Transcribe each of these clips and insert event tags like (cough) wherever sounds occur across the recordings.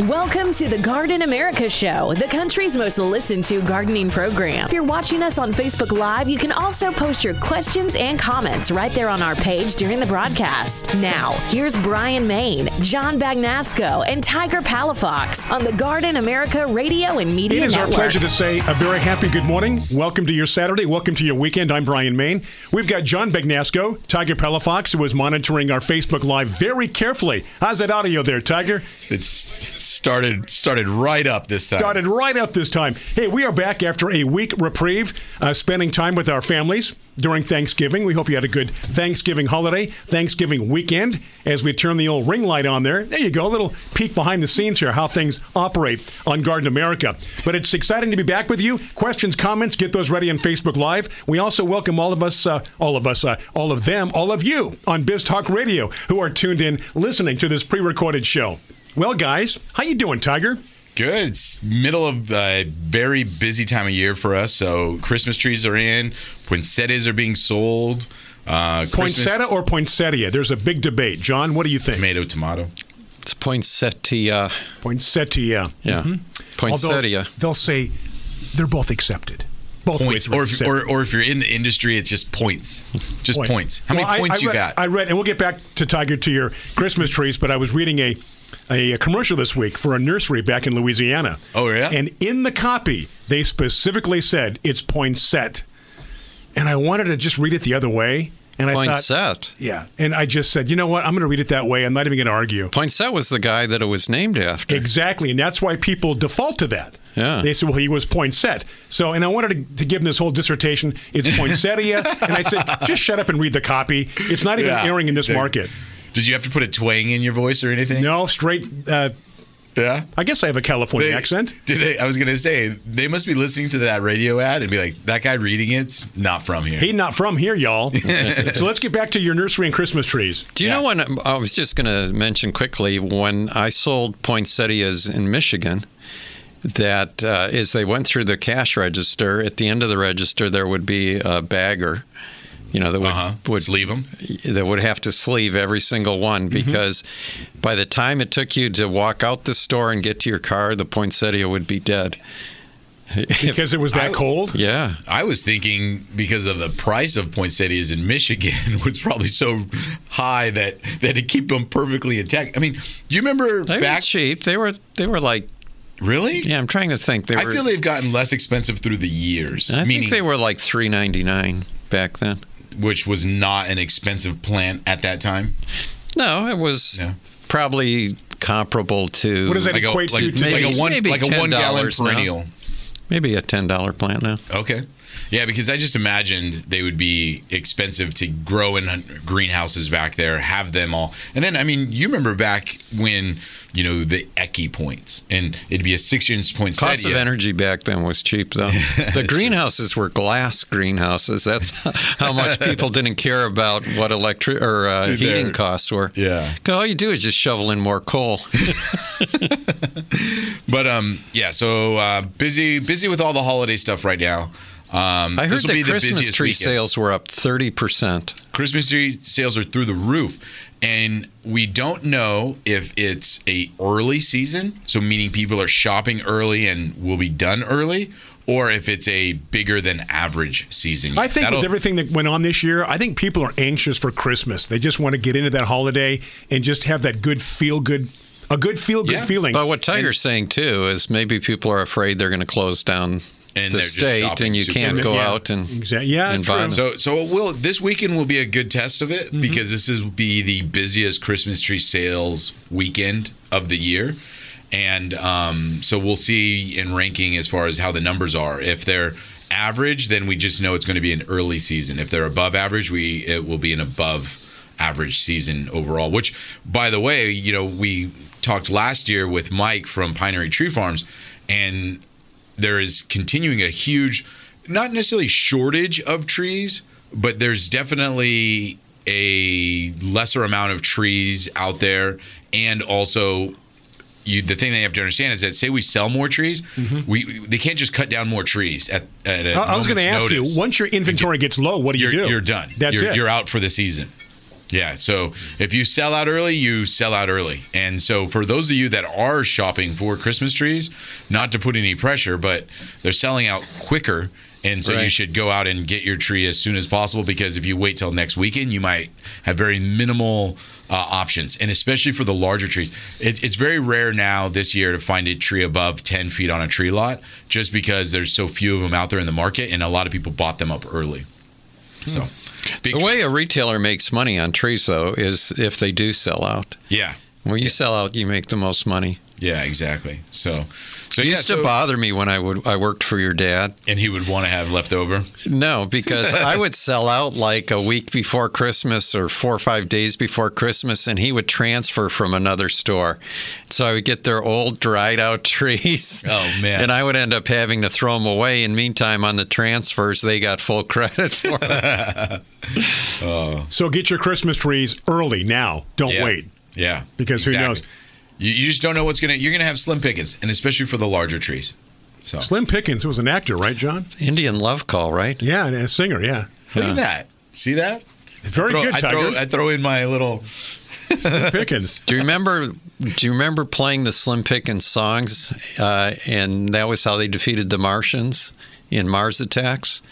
Welcome to the Garden America Show, the country's most listened to gardening program. If you're watching us on Facebook Live, you can also post your questions and comments right there on our page during the broadcast. Now, here's Brian Main, John Bagnasco, and Tiger Palafox on the Garden America Radio and Media It is Network. our pleasure to say a very happy good morning. Welcome to your Saturday. Welcome to your weekend. I'm Brian Main. We've got John Bagnasco, Tiger Palafox, who is monitoring our Facebook Live very carefully. How's that audio there, Tiger? It's started started right up this time. Started right up this time. Hey, we are back after a week reprieve, uh, spending time with our families during Thanksgiving. We hope you had a good Thanksgiving holiday, Thanksgiving weekend. As we turn the old ring light on there, there you go, a little peek behind the scenes here, how things operate on Garden America. But it's exciting to be back with you. Questions, comments, get those ready on Facebook Live. We also welcome all of us, uh, all of us, uh, all of them, all of you on Biz Talk Radio who are tuned in listening to this pre-recorded show. Well, guys, how you doing, Tiger? Good. It's middle of a very busy time of year for us. So Christmas trees are in, poinsettias are being sold. Uh, Christmas- Poinsettia or poinsettia? There's a big debate. John, what do you think? tomato, tomato. It's poinsettia. Poinsettia. Yeah. Mhm. Poinsettia. Although they'll say they're both accepted. Both Points, ways or if, or, or if you're in the industry, it's just points, just Point. points. How Well, many I- points I you read- got? I read, and we'll get back to Tiger to your Christmas trees, but I was reading a a commercial this week for a nursery back in Louisiana. Oh, yeah? And in the copy, they specifically said it's poinsett. and I wanted to just read it the other way. And I thought, Poinsett. yeah, and I just said, you know what? I'm going to read it that way. I'm not even going to argue. Poinsett was the guy that it was named after. Exactly, and that's why people default to that. Yeah. They said, well, he was Poinsett. So, and I wanted to, to give him this whole dissertation. It's (laughs) poinsettia. and I said, just shut up and read the copy. It's not even Yeah. airing in this market. Did you have to put a twang in your voice or anything? No, straight. Uh, Yeah. I guess I have a California They- accent. (laughs) Did they? I was gonna say they must be listening to that radio ad and be like, "That guy reading it's not from here." He not from here, y'all. (laughs) so let's get back to your nursery and Christmas trees. Do you know when I was just going to mention quickly when I sold poinsettias in Michigan? That uh, as they went through the cash register, at the end of the register there would be a bagger, you know, that would Uh-huh. would Sleeve 'em? that would have to sleeve every single one Mm-hmm. because by the time it took you to walk out the store and get to your car, the poinsettia would be dead. Because it was that I- cold. Yeah. I was thinking because of the price of poinsettias in Michigan (laughs) was probably so high that that to keep them perfectly intact. I mean, do you remember They were back? cheap. They were they were like Really? yeah. I'm trying to think. They I feel they've gotten less expensive through the years. I meaning, think they were like three ninety nine back then. Which was not an expensive plant at that time. No, it was Yeah. probably comparable to What does that Like a, equate like, to like maybe- a one maybe like a one gallon $10 now. perennial. maybe a ten dollar plant now. Okay. Yeah, because I just imagined they would be expensive to grow in greenhouses back there, have them all. And then, I mean, you remember back when, you know, the Ecke points, and it'd be a six inch point. Cost of energy back then was cheap though. (laughs) the greenhouses were glass greenhouses. That's (laughs) how much people didn't care about what electric or uh, heating costs were. Yeah. All you do is just shovel in more coal. (laughs) But um, yeah, so uh, busy, busy with all the holiday stuff right now. Um, I heard that Christmas tree weekend. sales were up thirty percent. Christmas tree sales are through the roof, and we don't know if it's a early season, so meaning people are shopping early and will be done early, or if it's a bigger than average season. I think That'll- with everything that went on this year, I think people are anxious for Christmas. They just want to get into that holiday and just have that good feel good, a good feel good Yeah. feeling. But what Tiger's saying too is maybe people are afraid they're going to close down And the state, and you can't go Yeah. out and Exactly. Yeah, and true. buy them. So, so it will this weekend will be a good test of Mm-hmm. it because this is be the busiest Christmas tree sales weekend of the year, and um, so we'll see in ranking as far as how the numbers are. If they're average, then we just know it's going to be an early season. If they're above average, we it will be an above average season overall. Which, by the way, you know we talked last year with Mike from Pinery Tree Farms, and there is continuing a huge, not necessarily shortage of trees, but there's definitely a lesser amount of trees out there, and also. You, the thing they have to understand is that say we sell more trees, we they can't just cut down more trees at. at a Mm-hmm. I, I was going to ask notice you, once your inventory gets low, what do you you're, do? you're done. That's you're, it. You're out for the season. Yeah. So if you sell out early, you sell out early. And so for those of you that are shopping for Christmas trees, not to put any pressure, but they're selling out quicker. And so you should go out and get your tree as soon as possible because if you wait till next weekend, you might have very minimal uh, options. And especially for the larger trees, it, it's very rare now this year to find a tree above 10 feet on a tree lot just because there's so few of them out there in the market and a lot of people bought them up early. So, The way a retailer makes money on trees, though, is if they do sell out. Yeah. When you sell out, you make the most money. Yeah, exactly. So, so It yeah, used to so- bother me when I would I worked for your dad. and he would want to have leftover. No, because I would sell out like a week before Christmas or four or five days before Christmas, and he would transfer from another store. So I would get their old dried out (laughs) trees. Oh, man. And I would end up having to throw them away. In meantime, on the transfers, they got full credit for (laughs) it. Oh. so get your Christmas trees early now. Don't Yeah. wait. Yeah, Because who knows? You, you just don't know what's gonna. You're gonna have slim pickings, and especially for the larger trees. So Slim Pickens was an actor, right, John? Indian love call, right? Yeah, and a singer. Yeah, look at that. See that? very Throw- good, I throw, I throw in my little. Slim (laughs) Pickens. Do you remember? Do you remember playing the Slim Pickens songs? Uh, and that was how they defeated the Martians in Mars Attacks.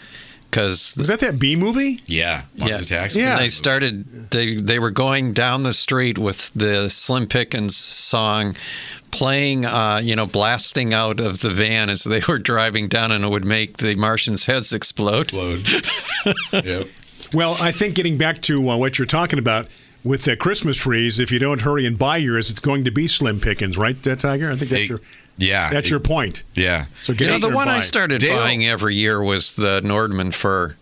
Because Was that that B movie? Yeah, Mars Yeah. Attacks. Yeah. they started, they they were going down the street with the Slim Pickens song playing, uh, you know, blasting out of the van as they (laughs) were driving down, and it would make the Martians' heads explode. Load. (laughs) yep. Well, I think getting back to uh, what you're talking about with the Christmas trees, if you don't hurry and buy yours, it's going to be Slim Pickens, right, uh, Tiger? I think that's They- your Yeah. that's your point. Yeah. So get You know, the one buy I started Dale- buying every year was the Nordmann fir.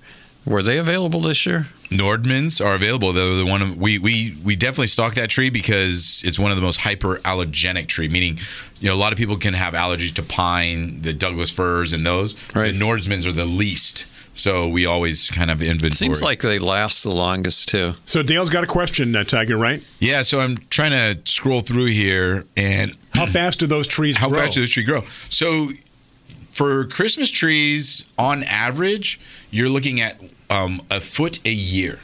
Were they available this year? Nordmanns are available. They're the one of, we we we definitely stock that tree because it's one of the most hyperallergenic tree. Meaning, you know, a lot of people can have allergies to pine, the Douglas firs, and those. Right. The Nordmanns are the least. So we always kind of inventory. Seems like they last the longest too. So Dale's got a question, uh, Tiger, right? yeah. So I'm trying to scroll through here and How (clears throat) fast do those trees how grow? fast do the tree grow? So for Christmas trees, on average, you're looking at um, a foot a year.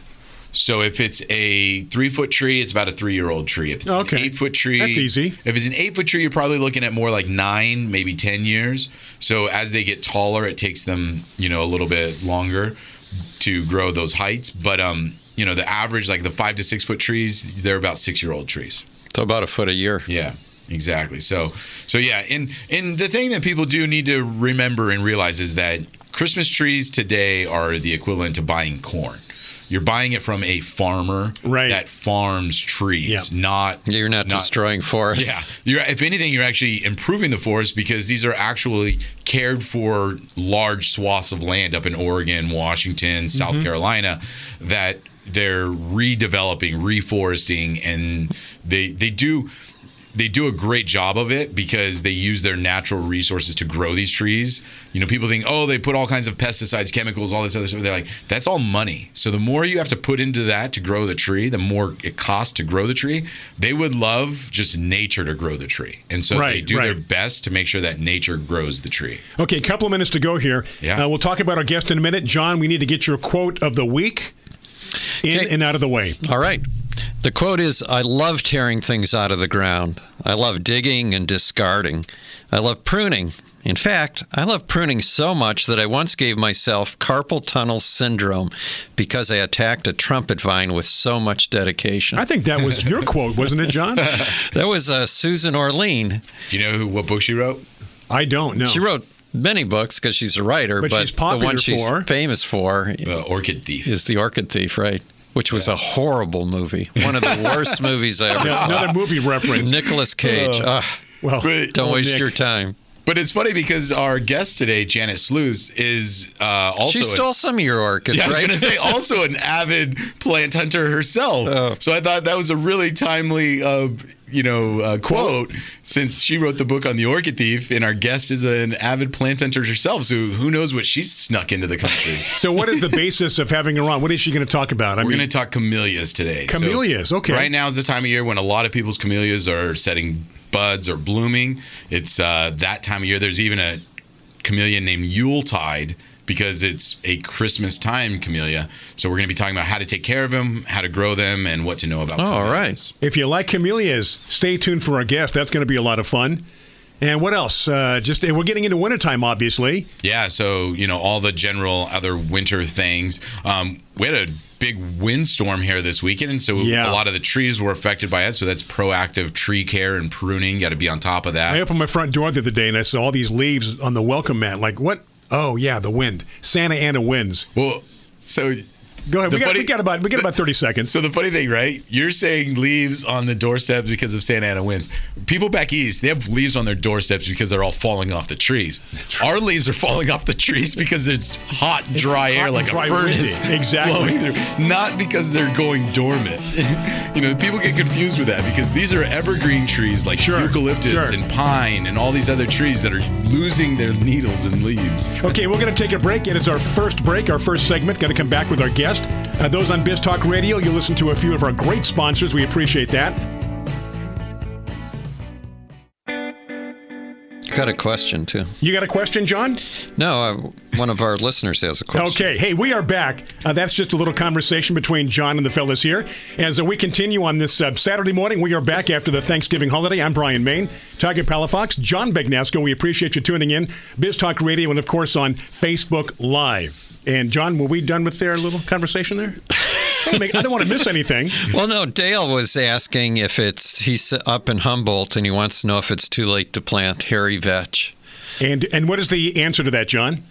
So if it's a three foot tree, it's about a three year old tree. If it's Okay. an eight foot tree, That's easy. If it's an eight foot tree, you're probably looking at more like nine, maybe ten years. So as they get taller, it takes them, you know, a little bit longer to grow those heights. But um, you know, the average, like the five to six foot trees, they're about six year old trees. So about a foot a year. Yeah, exactly. So, so yeah, and and the thing that people do need to remember and realize is that Christmas trees today are the equivalent to buying corn. You're buying it from a farmer Right. that farms trees, Yeah. not You're not, destroying forests. yeah, you're, if anything, you're actually improving the forest because these are actually cared for large swaths of land up in Oregon, Washington, South Mm-hmm. Carolina that they're redeveloping, reforesting, and they they do they do a great job of it because they use their natural resources to grow these trees. You know, people think, oh, they put all kinds of pesticides, chemicals, all this other stuff. They're like, that's all money. So the more you have to put into that to grow the tree, the more it costs to grow the tree. They would love just nature to grow the tree. And so they Right, do their best to make sure that nature grows the tree. Okay, a couple of minutes to go here. Yeah. Uh, we'll talk about our guest in a minute. John, we need to get your quote of the week in Okay. and out of the way. All right. The quote is I love tearing things out of the ground. I love digging and discarding. I love pruning. In fact, I love pruning so much that I once gave myself carpal tunnel syndrome because I attacked a trumpet vine with so much dedication. I think that was (laughs) your quote, wasn't it, John? That was uh, Susan Orlean. Do you know who, what book she wrote? I don't know. She wrote many books because she's a writer, But but, she's the one she's for- famous for The Orchid Thief. is The Orchid Thief, right? Which was a horrible movie. One of the (laughs) worst movies I ever Yeah, saw. another movie reference. Nicolas Cage. Ugh, Well, Wait. don't waste Nick. your time. But it's funny because our guest today, Janet Sluis, is uh, also She a- stole some of your orchids, Yeah, I was right? going to say (laughs) also an avid plant hunter herself. Oh. So I thought that was a really timely uh, you know, uh, quote since she wrote the book on the orchid thief, and our guest is an avid plant hunter herself. So who knows what she's snuck into the country? So, what is the basis of having her on? What is she going to talk about? I We're going to talk camellias today. So Camellias, okay. Right now is the time of year when a lot of people's camellias are setting buds or blooming. It's uh, that time of year. There's even a camellia named Yuletide because it's a Christmas time camellia. So we're going to be talking about how to take care of them, how to grow them, and what to know about. Oh, all right. if you like camellias, stay tuned for our guest. That's going to be a lot of fun. And what else? Uh, just we're getting into wintertime, obviously. Yeah, so you know all the general other winter things. Um, we had a big windstorm here this weekend, and so Yeah. a lot of the trees were affected by it. So that's proactive tree care and pruning. Got to be on top of that. I opened my front door the other day and I saw all these leaves on the welcome mat. Like, what? Oh, yeah, the wind. Santa Ana winds. Well, so Go ahead. We got, funny- we got about we got about thirty (laughs) seconds. So the funny thing, right? You're saying leaves on the doorsteps because of Santa Ana winds. People back east, they have leaves on their doorsteps because they're all falling off the trees. Our leaves are falling off the trees because it's hot, dry hot air and like dry a furnace windy. (laughs) Exactly. blowing through. Not because they're going dormant. (laughs) you know, people get confused with that because these are evergreen trees like Sure, eucalyptus sure. and pine and all these other trees that are losing their needles and leaves. Okay, we're going to take a break. It is our first break, our first segment. Going to come back with our guest. Uh, those on Biz Talk Radio, you'll listen to a few of our great sponsors. We appreciate that. Got a question too. You got a question, John? No, uh, one of our (laughs) listeners has a question. Okay, hey, we are back. Uh, that's just a little conversation between John and the fellas here. As uh, we continue on this uh, Saturday morning, we are back after the Thanksgiving holiday. I'm Brian Main, Tiger Palafox, John Bagnasco. We appreciate you tuning in. Biz Talk Radio, and of course on Facebook Live. And John, were we done with their little conversation there? I don't make- I don't want to miss anything. Well, no, Dale was asking if it's he's up in Humboldt and he wants to know if it's too late to plant hairy vetch. And and what is the answer to that, John?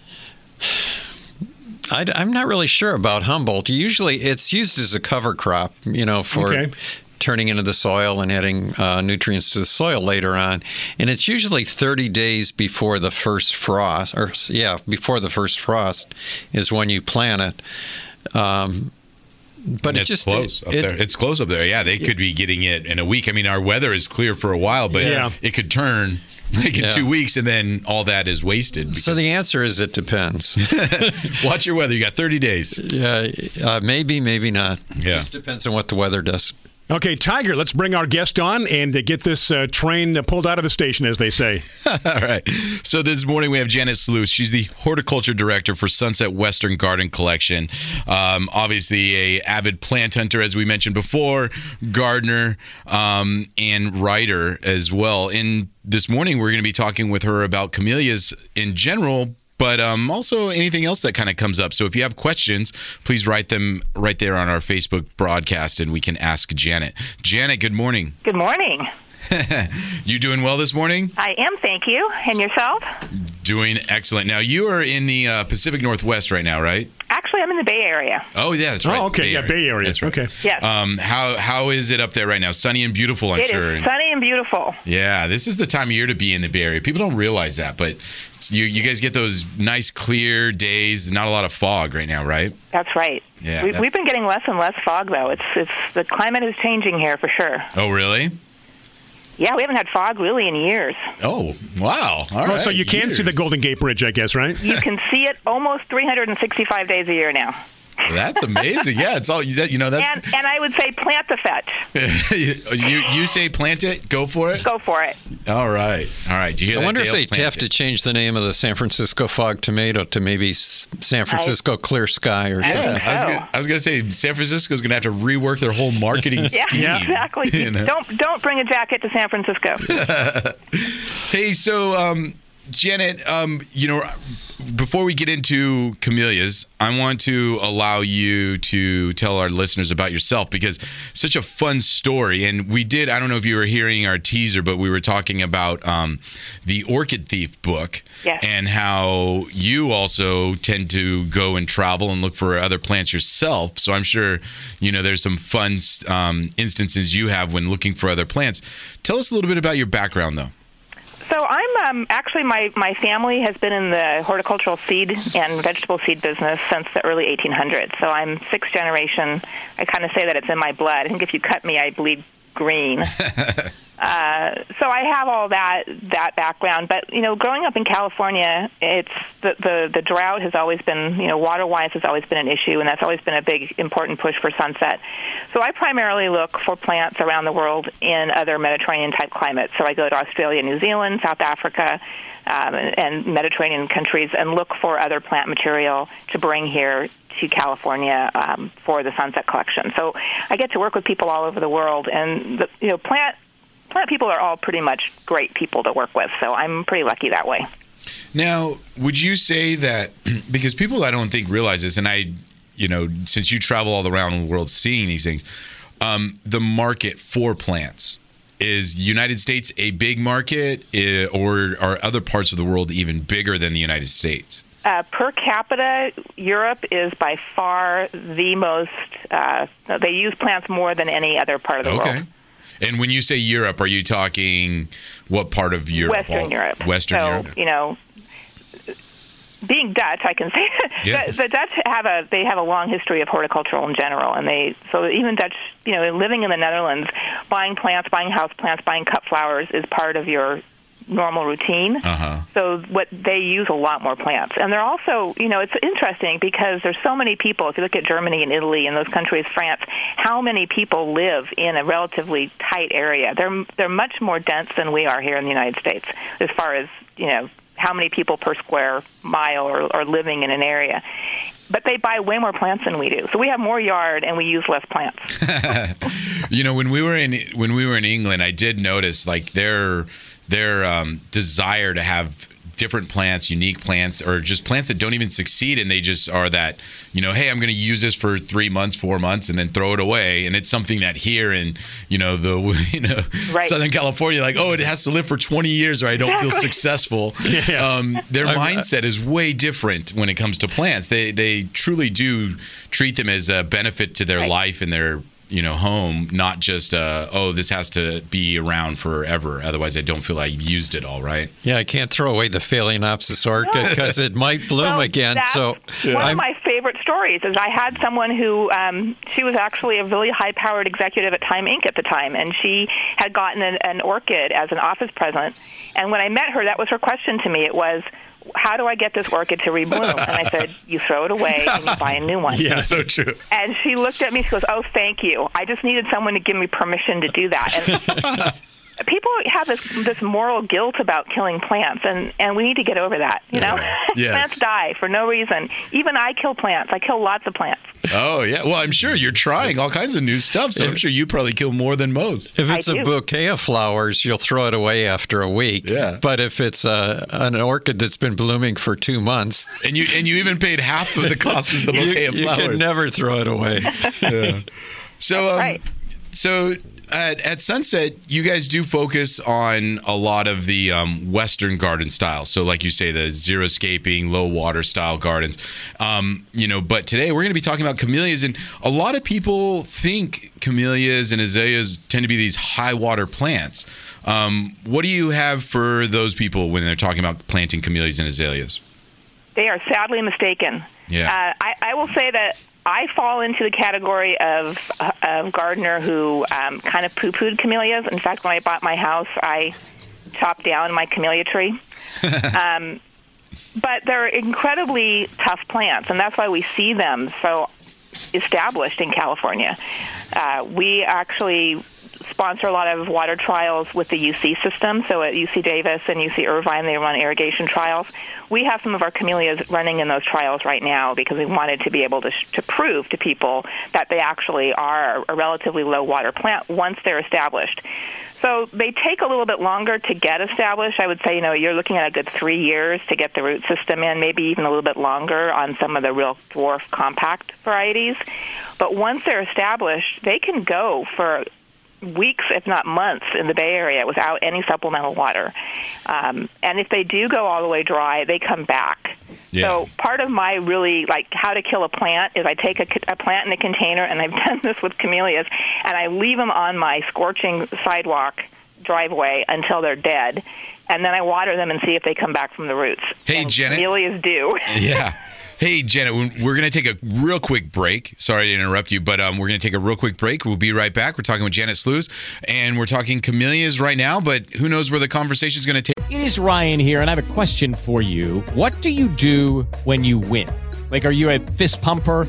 I, am not really sure about Humboldt. Usually, it's used as a cover crop, you know, for Okay. Turning into the soil and adding uh, nutrients to the soil later on. And it's usually 30 days before the first frost, or yeah, before the first frost is when you plant it. Um, but it it's just close it- up it- there. It's close up there. Yeah, they could be getting it in a week. I mean, our weather is clear for a while, but Yeah. it could turn like in Yeah. two weeks, and then all that is wasted. so the answer is it depends. (laughs) Watch your weather. You got 30 days. yeah, uh, maybe, maybe not. Yeah. Just depends on what the weather does. Okay, Tiger, let's bring our guest on and get this uh, train pulled out of the station, as they say. (laughs) All right. So this morning we have Janet Sluis. She's the horticulture director for Sunset Western Garden Collection. Um, obviously, a avid plant hunter, as we mentioned before, gardener, um, and writer as well. And this morning we're going to be talking with her about camellias in general. But um, also anything else that kind of comes up. So if you have questions, please write them right there on our Facebook broadcast, and we can ask Janet. Janet, good morning. Good morning. (laughs) You doing well this morning? I am, thank you. And yourself? Doing excellent. Now you are in the uh, Pacific Northwest right now, right? Actually, I'm in the Bay Area. Oh yeah, that's right. Oh, okay, yeah, Bay Area. That's right. Okay. Yes. Um, how how is it up there right now? Sunny and beautiful, I'm It is sure. And- sunny and beautiful. yeah, this is the time of year to be in the Bay Area. People don't realize that, but you you guys get those nice clear days. Not a lot of fog right now, right? That's right. Yeah, we, that's- we've been getting less and less fog, though. It's it's the climate is changing here for sure. Oh really? Yeah, we haven't had fog really in years. Oh wow! All Oh, right. so you can see the Golden Gate Bridge, I guess, right? You can see it almost 365 days a year now. That's amazing. Yeah, it's all you know. That's And and I would say plant the vetch. (laughs) you you say plant it, go for it. Go for it. All right, all right. You hear I that, wonder if Dale? they have it. to change the name of the San Francisco Fog Tomato to maybe San Francisco Clear Sky or something. Yeah, I was, gonna, I was gonna say San Francisco is gonna have to rework their whole marketing (laughs) Yeah, scheme. exactly. you know? Don't don't bring a jacket to San Francisco. (laughs) Hey, so um, Janet, um, you know, before we get into camellias, I want to allow you to tell our listeners about yourself because such a fun story. And we did. I don't know if you were hearing our teaser, but we were talking about um, the Orchid Thief book. Yes. And how you also tend to go and travel and look for other plants yourself. So I'm sure, you know, there's some fun um, instances you have when looking for other plants. Tell us a little bit about your background, though. So I'm um, actually my my family has been in the horticultural seed and vegetable seed business since the early 1800s. So I'm sixth generation. I kind of say that it's in my blood. I think if you cut me, I bleed green. (laughs) Uh, so I have all that that background, but you know, growing up in California, it's the the, the drought has always been you know water wise has always been an issue, and that's always been a big important push for Sunset. So I primarily look for plants around the world in other Mediterranean type climates. So I go to Australia, New Zealand, South Africa. Um, and Mediterranean countries, and look for other plant material to bring here to California um, for the Sunset Collection. So I get to work with people all over the world, and the, you know, plant plant people are all pretty much great people to work with. So I'm pretty lucky that way. Now, would you say that (clears throat) because people I don't think realize this, and I, you know, since you travel all around the world seeing these things, um, the market for plants is United States a big market, eh, or are other parts of the world even bigger than the United States? Uh, per capita, Europe is by far the most. Uh, they use plants more than any other part of the Okay. world. And when you say Europe, are you talking what part of Europe? Western Europe. Western so, Europe. you know, being Dutch, I can say (laughs) Yeah. the, the Dutch have a they have a long history of horticultural in general, and they so even Dutch, you know, living in the Netherlands, buying plants, buying house plants, buying cut flowers is part of your normal routine. Uh-huh. So what they use a lot more plants, and they're also, you know, it's interesting because there's so many people. If you look at Germany and Italy and those countries, France, how many people live in a relatively tight area? They're they're much more dense than we are here in the United States, as far as you know how many people per square mile are, are living in an area. But they buy way more plants than we do, so we have more yard and we use less plants. (laughs) You know, when we were in when we were in England, I did notice like their their um, desire to have different plants, unique plants, or just plants that don't even succeed, and they just are that you know, hey, I'm going to use this for three months, four months, and then throw it away. And it's something that here in you know the (laughs) you know Right. Southern California, like oh, it has to live for 20 years, or I don't feel successful. (laughs) Yeah. Um, their I've- mindset is way different when it comes to plants. They they truly do treat them as a benefit to their Right. life and their you know home, not just uh, oh this has to be around forever. Otherwise, I don't feel I used it all. Right? Yeah, I can't throw away the Phalaenopsis orchid because it might (laughs) bloom Well, again. that's So one I'm- of my favorite stories is I had someone who um, she was actually a really high-powered executive at Time Inc. at the time, and she had gotten an, an orchid as an office present. And when I met her, that was her question to me. It was, "How do I get this orchid to rebloom?" And I said, (laughs) "You throw it away and you buy a new one." Yeah. so true. And she looked at me. She goes, "Oh, thank you. I just needed someone to give me permission to do that." And (laughs) people have this this moral guilt about killing plants, and and we need to get over that. You know, (laughs) Yes. plants die for no reason. Even I kill plants. I kill lots of plants. Oh yeah. Well, I'm sure you're trying all kinds of new stuff, so I'm sure you probably kill more than most. If it's I a do. bouquet of flowers, you'll throw it away after a week. Yeah. But if it's a, an orchid that's been blooming for two months, And you and you even paid half of the cost as the (laughs) you, bouquet of flowers. you can never throw it away. So, um, Right. so at, at Sunset, you guys do focus on a lot of the um, Western garden styles. So, like you say, the zero scaping, low water style gardens. Um, you know, but today we're going to be talking about camellias, and a lot of people think camellias and azaleas tend to be these high water plants. Um, what do you have for those people when they're talking about planting camellias and azaleas? They are sadly mistaken. Yeah. Uh, I, I will say that I fall into the category of uh, of gardener who um, kind of poo-pooed camellias. In fact, when I bought my house, I chopped down my camellia tree. (laughs) um, but they're incredibly tough plants, and that's why we see them so established in California. Uh, we actually sponsor a lot of water trials with the UC system. So at UC Davis and UC Irvine, they run irrigation trials. We have some of our camellias running in those trials right now because we wanted to be able to, sh- to prove to people that they actually are a relatively low water plant once they're established. So they take a little bit longer to get established. I would say, you know, you're looking at a good three years to get the root system in, maybe even a little bit longer on some of the real dwarf compact varieties. But once they're established, they can go for weeks, if not months, in the Bay Area without any supplemental water. Um, and if they do go all the way dry, they come back. Yeah. So part of my really like how to kill a plant is I take a plant in a container, and I've (laughs) done this with camellias, and I leave them on my scorching sidewalk driveway until they're dead, and then I water them and see if they come back from the roots. Hey, and Janet. Camellias do. Yeah. (laughs) Hey, Janet, we're going to take a real quick break. Sorry to interrupt you, but um, we're going to take a real quick break. We'll be right back. We're talking with Janet Sluis, and we're talking camellias right now, but who knows where the conversation is going to take. It is Ryan here, and I have a question for you. What do you do when you win? Like, are you a fist pumper?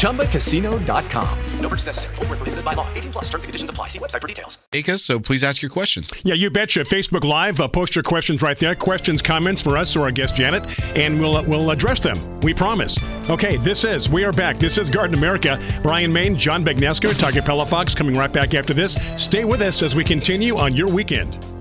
ChumbaCasino.com. No purchase necessary. Full prohibited by law. 18 plus terms and conditions apply. See website for details. Acus, so please ask your questions. Yeah, you betcha. Facebook Live, uh, post your questions right there. Questions, comments for us or our guest Janet, and we'll, uh, we'll address them. We promise. Okay, this is, we are back. This is Garden America. Brian Main, John Bagnasco, Tiger Palafox coming right back after this. Stay with us as we continue on your weekend.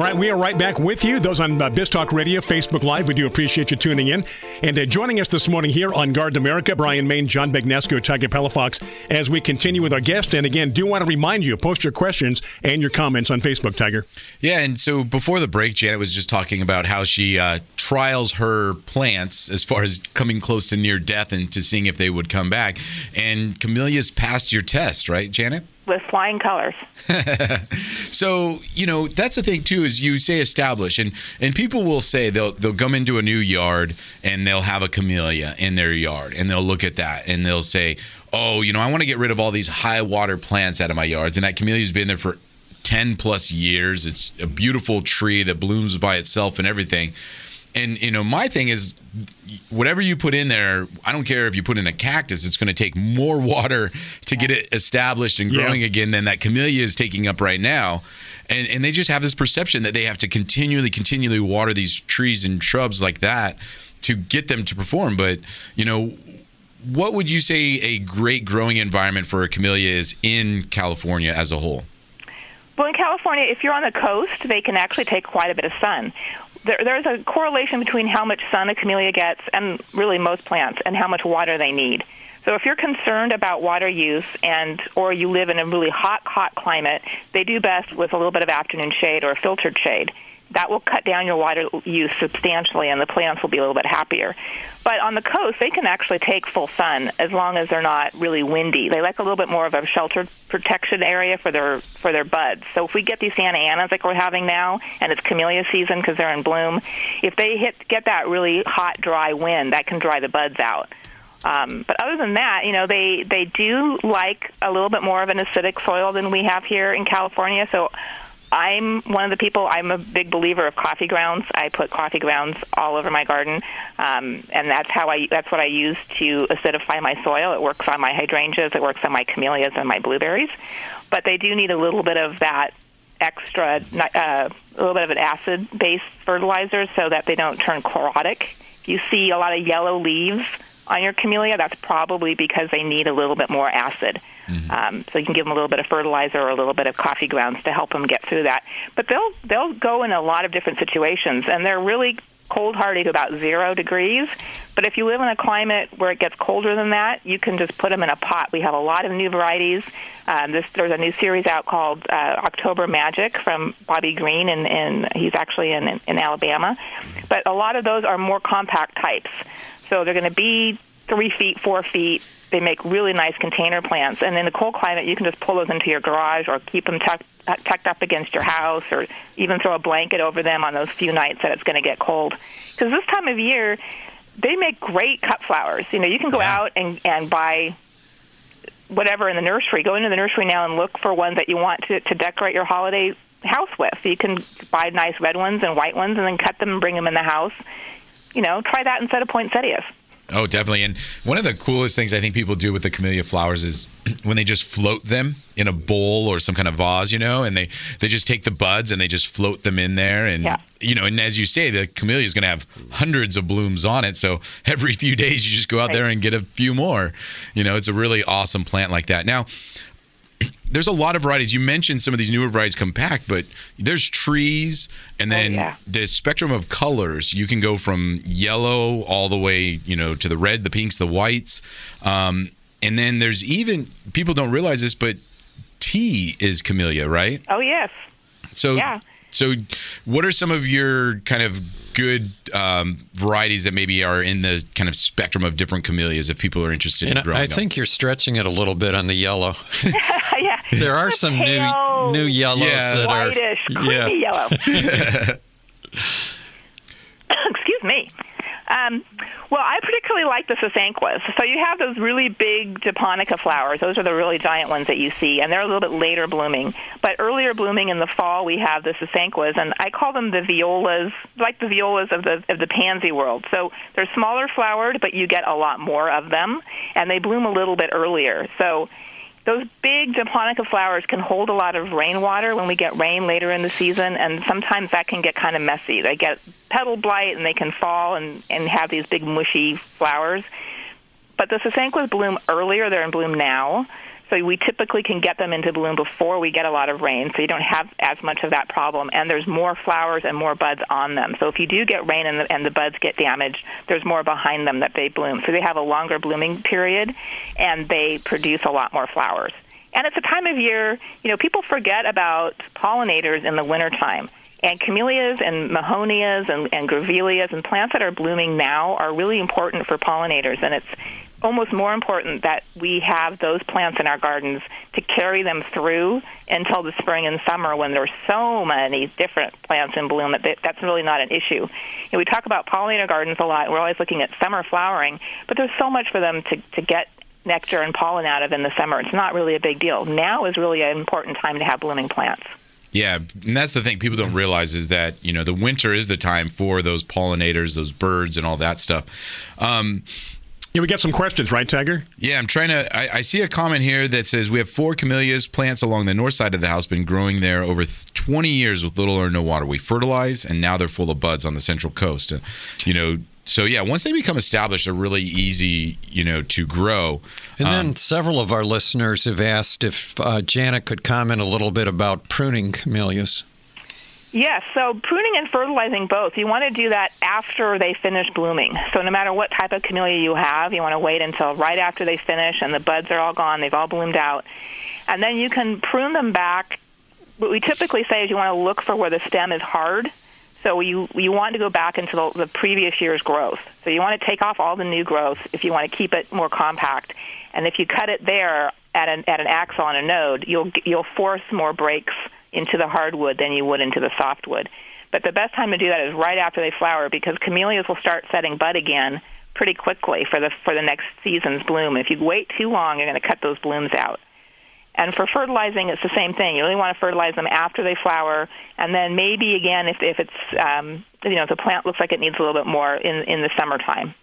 All right, we are right back with you. Those on uh, BizTalk Radio, Facebook Live, we do appreciate you tuning in. And uh, joining us this morning here on Garden America, Brian Main, John Bagnasco, Tiger Palafox, as we continue with our guest. And again, do want to remind you, post your questions and your comments on Facebook, Tiger. Yeah, and so before the break, Janet was just talking about how she uh, trials her plants as far as coming close to near death and to seeing if they would come back. And camellias passed your test, right, Janet? With flying colors. (laughs) so you know that's the thing too is you say establish and and people will say they'll they'll come into a new yard and they'll have a camellia in their yard and they'll look at that and they'll say oh you know I want to get rid of all these high water plants out of my yards and that camellia's been there for 10 plus years it's a beautiful tree that blooms by itself and everything and you know my thing is whatever you put in there i don't care if you put in a cactus it's going to take more (laughs) water to get it established and growing yeah. again than that camellia is taking up right now. And and they just have this perception that they have to continually continually water these trees and shrubs like that to get them to perform. But you know what would you say a great growing environment for a camellia is in california as a whole? Well, in California, if you're on the coast, they can actually take quite a bit of sun there, there's a correlation between how much sun a camellia gets and really most plants and how much water they need. So if you're concerned about water use and or you live in a really hot hot climate, they do best with a little bit of afternoon shade or filtered shade that will cut down your water use substantially and the plants will be a little bit happier. But on the coast, they can actually take full sun as long as they're not really windy. They like a little bit more of a sheltered protection area for their for their buds. So if we get these Santa Anas like we're having now and it's camellia season because they're in bloom, if they hit get that really hot dry wind, that can dry the buds out. Um, but other than that, you know, they they do like a little bit more of an acidic soil than we have here in California. So I'm one of the people. I'm a big believer of coffee grounds. I put coffee grounds all over my garden, um, and that's how I. That's what I use to acidify my soil. It works on my hydrangeas. It works on my camellias and my blueberries. But they do need a little bit of that extra, uh, a little bit of an acid-based fertilizer so that they don't turn chlorotic. You see a lot of yellow leaves on your camellia, that's probably because they need a little bit more acid. Mm-hmm. Um, so you can give them a little bit of fertilizer or a little bit of coffee grounds to help them get through that. But they'll they'll go in a lot of different situations, and they're really cold hardy to about zero degrees. But if you live in a climate where it gets colder than that, you can just put them in a pot. We have a lot of new varieties. Um, this, there's a new series out called uh, October Magic from Bobby Green, and, and he's actually in, in, in Alabama. But a lot of those are more compact types. So they're going to be three feet, four feet, they make really nice container plants. And in the cold climate, you can just pull those into your garage or keep them tucked, tucked up against your house or even throw a blanket over them on those few nights that it's going to get cold. Because this time of year, they make great cut flowers. You know, you can go yeah. out and, and buy whatever in the nursery. Go into the nursery now and look for ones that you want to, to decorate your holiday house with. So you can buy nice red ones and white ones and then cut them and bring them in the house. You know, try that instead of poinsettias. Oh, definitely. And one of the coolest things I think people do with the camellia flowers is (clears throat) when they just float them in a bowl or some kind of vase, you know, and they they just take the buds and they just float them in there and Yeah. you know, and as you say, the camellia is going to have hundreds of blooms on it, so (laughs) every few days you just go out there and get a few more. You know, it's a really awesome plant like that. Now, there's a lot of varieties. You mentioned some of these newer varieties come back, but there's trees, and then yeah. the spectrum of colors. You can go from yellow all the way, you know, to the red, the pinks, the whites, um, and then there's even people don't realize this, but tea is camellia, right? Oh yes. So, Yeah. So what are some of your kind of good um, varieties that maybe are in the kind of spectrum of different camellias if people are interested And in growing I them? think you're stretching it a little bit on the yellow. (laughs) (laughs) yeah. There are some new Pale, new yellows Yeah. that are whitish, creamy yellow. (laughs) (coughs) Excuse me. Um, well, I particularly like the sasanquas. So you have those really big japonica flowers. Those are the really giant ones that you see, and they're a little bit later blooming. But earlier blooming in the fall, we have the sasanquas, and I call them the violas, like the violas of the of the pansy world. So they're smaller flowered, but you get a lot more of them, and they bloom a little bit earlier. So those big japonica flowers can hold a lot of rainwater when we get rain later in the season, and sometimes that can get kind of messy. They get petal blight and they can fall and, and have these big mushy flowers. But the sasanquas bloom earlier; they're in bloom now, so we typically can get them into bloom before we get a lot of rain. So you don't have as much of that problem, and there's more flowers and more buds on them. So if you do get rain and the, and the buds get damaged, there's more behind them that they bloom. So they have a longer blooming period, and they produce a lot more flowers. And it's a time of year, you know, people forget about pollinators in the wintertime. And camellias and mahonias and, and grevilleas and plants that are blooming now are really important for pollinators. And it's almost more important that we have those plants in our gardens to carry them through until the spring and summer when there's so many different plants in bloom that that's really not an issue. Know, we talk about pollinator gardens a lot. We're always looking at summer flowering, but there's so much for them to, to get nectar and pollen out of in the summer. It's not really a big deal. Now is really an important time to have blooming plants. Yeah, and that's the thing people don't realize is that you know the winter is the time for those pollinators, those birds, and all that stuff. Um, Yeah, we got some questions, right, Tiger? yeah, I'm trying to. I, I see a comment here that says we have four camellias plants along the north side of the house, been growing there over th- 20 years with little or no water. We fertilize, and now they're full of buds on the central coast. Uh, you know, so yeah, once they become established, they're really easy, you know, to grow. And Um, then several of our listeners have asked if uh, Janet could comment a little bit about pruning camellias. Yes, so pruning and fertilizing both. You want to do that after they finish blooming. So no matter what type of camellia you have, you want to wait until right after they finish and the buds are all gone, they've all bloomed out. And then you can prune them back. What we typically say is you want to look for where the stem is hard. So you you want to go back into the, the previous year's growth. So you want to take off all the new growth if you want to keep it more compact. And if you cut it there at an at an axil on a node, you'll you'll force more breaks into the hardwood than you would into the softwood. But the best time to do that is right after they flower because camellias will start setting bud again pretty quickly for the for the next season's bloom. If you wait too long, you're going to cut those blooms out. And for fertilizing, it's the same thing. You really want to fertilize them after they flower, and then maybe again if if it's um, you know if the plant looks like it needs a little bit more in in the summertime.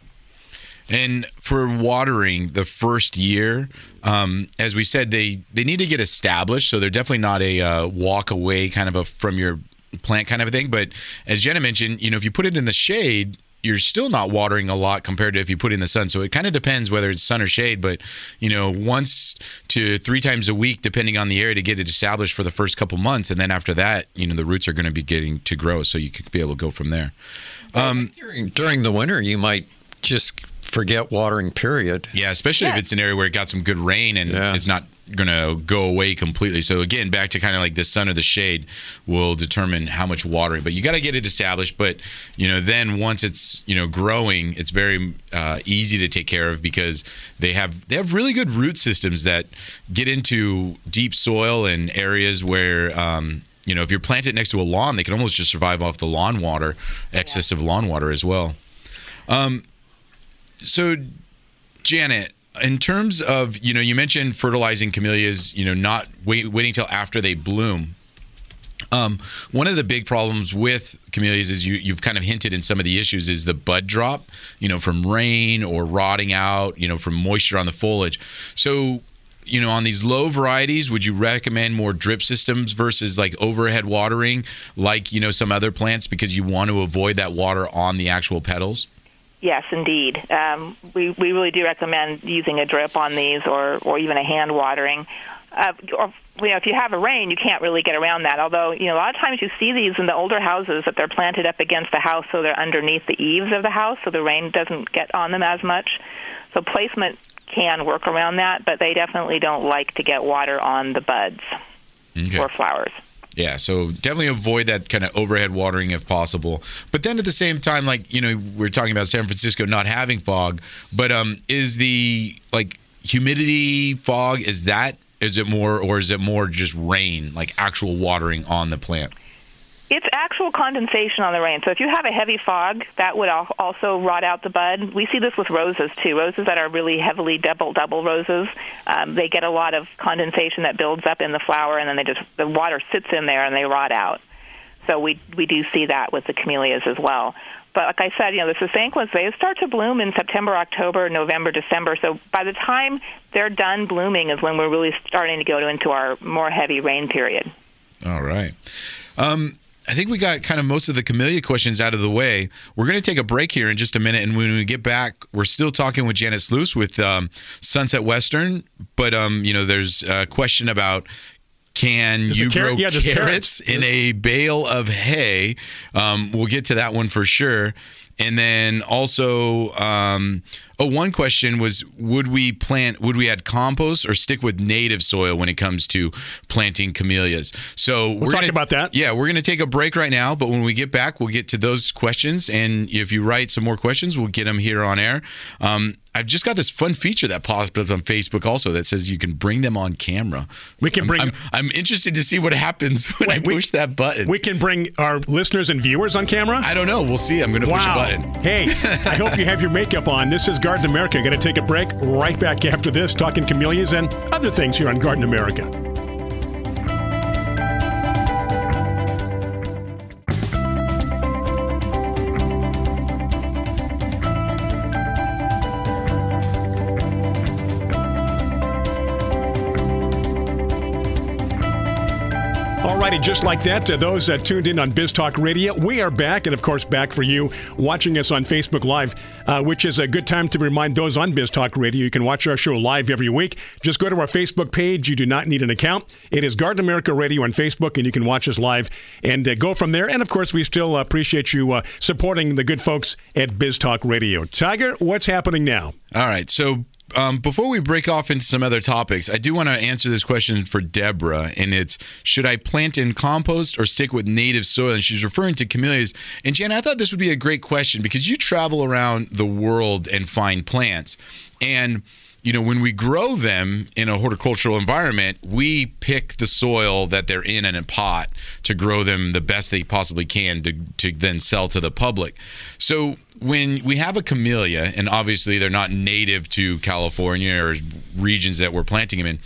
And for watering the first year, um, as we said, they they need to get established. So they're definitely not a uh, walk away kind of a from your plant kind of a thing. But as Jenna mentioned, you know, if you put it in the shade, you're still not watering a lot compared to if you put it in the sun. So it kind of depends whether it's sun or shade. But you know, once to three times a week, depending on the area, to get it established for the first couple months, and then after that, you know, the roots are going to be getting to grow, so you could be able to go from there. Um, During, during the winter, you might just forget watering, period. Yeah, especially if it's an area where it got some good rain and it's not going to go away completely. So again, back to kind of like the sun or the shade will determine how much watering. But you got to get it established. But you know, then once it's you know growing, it's very uh, easy to take care of because they have they have really good root systems that get into deep soil and areas where. Um, you know, if you're planted next to a lawn, they can almost just survive off the lawn water, excessive lawn water as well. Um, so, Janet, in terms of you know, you mentioned fertilizing camellias. You know, not wait, waiting till after they bloom. Um, one of the big problems with camellias is you, you've kind of hinted in some of the issues is the bud drop, you know, from rain or rotting out, you know, from moisture on the foliage. So, you know, on these low varieties, would you recommend more drip systems versus like overhead watering, like, you know, some other plants because you want to avoid that water on the actual petals? Yes, indeed. Um, we, we really do recommend using a drip on these or, or even a hand watering. Uh, or you know, if you have a rain, you can't really get around that. Although, you know, a lot of times you see these in the older houses that they're planted up against the house, so they're underneath the eaves of the house, so the rain doesn't get on them as much. So placement can work around that, but they definitely don't like to get water on the buds Okay. or flowers. Yeah, so definitely avoid that kind of overhead watering if possible. But then at the same time, like you know, we're talking about San Francisco not having fog, but um, is the like humidity fog? Is that is it more or is it more just rain, like actual watering on the plant? It's actual condensation on the rain. So if you have a heavy fog, that would also rot out the bud. We see this with roses too. Roses that are really heavily double double roses, um, they get a lot of condensation that builds up in the flower, and then they just the water sits in there and they rot out. So we we do see that with the camellias as well. But like I said, you know, the Sasanquas, they start to bloom in September, October, November, December. So by the time they're done blooming is when we're really starting to go into our more heavy rain period. All right. Um, I think we got kind of most of the camellia questions out of the way. We're going to take a break here in just a minute, and when we get back, we're still talking with Janet Sluis with um, Sunset Western. But um, you know, there's a question about can There's you carrot- grow yeah, carrots carrots. in a bale of hay? Um, we'll get to that one for sure. And then also, um, oh, one question was: Would we plant? Would we add compost or stick with native soil when it comes to planting camellias? So we're talk gonna- about that. Yeah, we're going to take a break right now, but when we get back, we'll get to those questions. And if you write some more questions, we'll get them here on air. Um, I've just got this fun feature that popped up on Facebook also that says you can bring them on camera. We can I'm- bring- I'm, I'm interested to see what happens (laughs) when I we- push that button. We can bring our listeners and viewers on camera. I don't know. We'll see. I'm going to push a button. Hey, I hope you have your makeup on. This is Garden America. Going to take a break right back after this, talking camellias and other things here on Garden America. Just like that, to those that tuned in on Biz Talk Radio, we are back, and of course, back for you watching us on Facebook Live, uh, which is a good time to remind those on Biz Talk Radio you can watch our show live every week. Just go to our Facebook page. You do not need an account. It is Garden America Radio on Facebook, and you can watch us live and uh, go from there. And of course, we still appreciate you uh, supporting the good folks at Biz Talk Radio. Tiger, what's happening now? All right. So um, before we break off into some other topics, I do want to answer this question for Deborah, and it's should I plant in compost or stick with native soil? And she's referring to camellias. And Jan, I thought this would be a great question because you travel around the world and find plants, and you know when we grow them in a horticultural environment, we pick the soil that they're in in a pot to grow them the best they possibly can to to then sell to the public. So when we have a camellia, and obviously they're not native to California or regions that we're planting them in,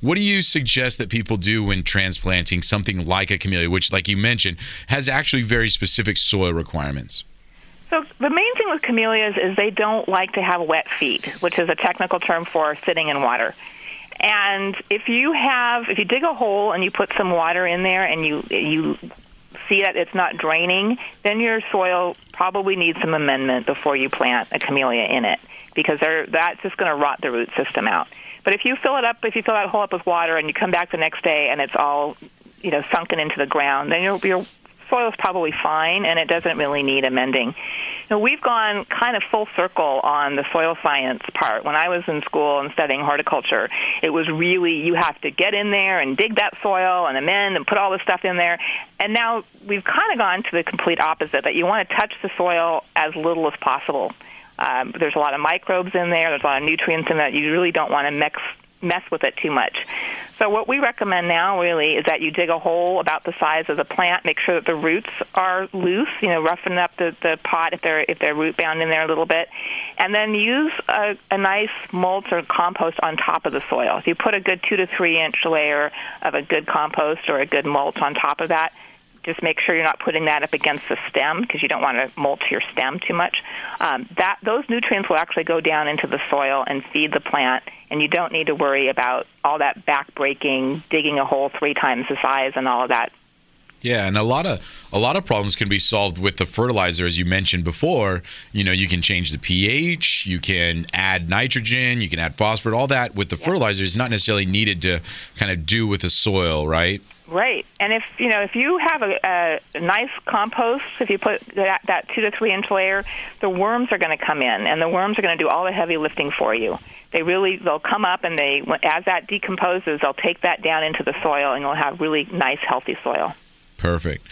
what do you suggest that people do when transplanting something like a camellia, which, like you mentioned, has actually very specific soil requirements? So the main thing with camellias is they don't like to have wet feet, which is a technical term for sitting in water. And if you have, if you dig a hole and you put some water in there and you you see that it's not draining, then your soil probably needs some amendment before you plant a camellia in it because they're, that's just going to rot the root system out. But if you fill it up, if you fill that hole up with water and you come back the next day and it's all, you know, sunken into the ground, then your your soil is probably fine and it doesn't really need amending. Know, we've gone kind of full circle on the soil science part. When I was in school and studying horticulture, it was really you have to get in there and dig that soil and amend and put all this stuff in there. And now we've kind of gone to the complete opposite that you want to touch the soil as little as possible. Um, there's a lot of microbes in there. There's a lot of nutrients in that. You really don't want to mix mess with it too much. So what we recommend now really is that you dig a hole about the size of the plant. Make sure that the roots are loose. You know, roughen up the, the pot if they're if they're root bound in there a little bit, and then use a, a nice mulch or compost on top of the soil. If you put a good two to three inch layer of a good compost or a good mulch on top of that, just make sure you're not putting that up against the stem because you don't want to mulch your stem too much. Um, that those nutrients will actually go down into the soil and feed the plant, and you don't need to worry about all that back breaking, digging a hole three times the size, and all of that. Yeah, and a lot of a lot of problems can be solved with the fertilizer, as you mentioned before. You know, you can change the pH, you can add nitrogen, you can add phosphorus. All that with the fertilizer is not necessarily needed to kind of do with the soil, right? Right, and if you know if you have a, a nice compost, if you put that, that two to three inch layer, the worms are going to come in, and the worms are going to do all the heavy lifting for you. They really they'll come up, and they as that decomposes, they'll take that down into the soil, and you'll have really nice, healthy soil. Perfect.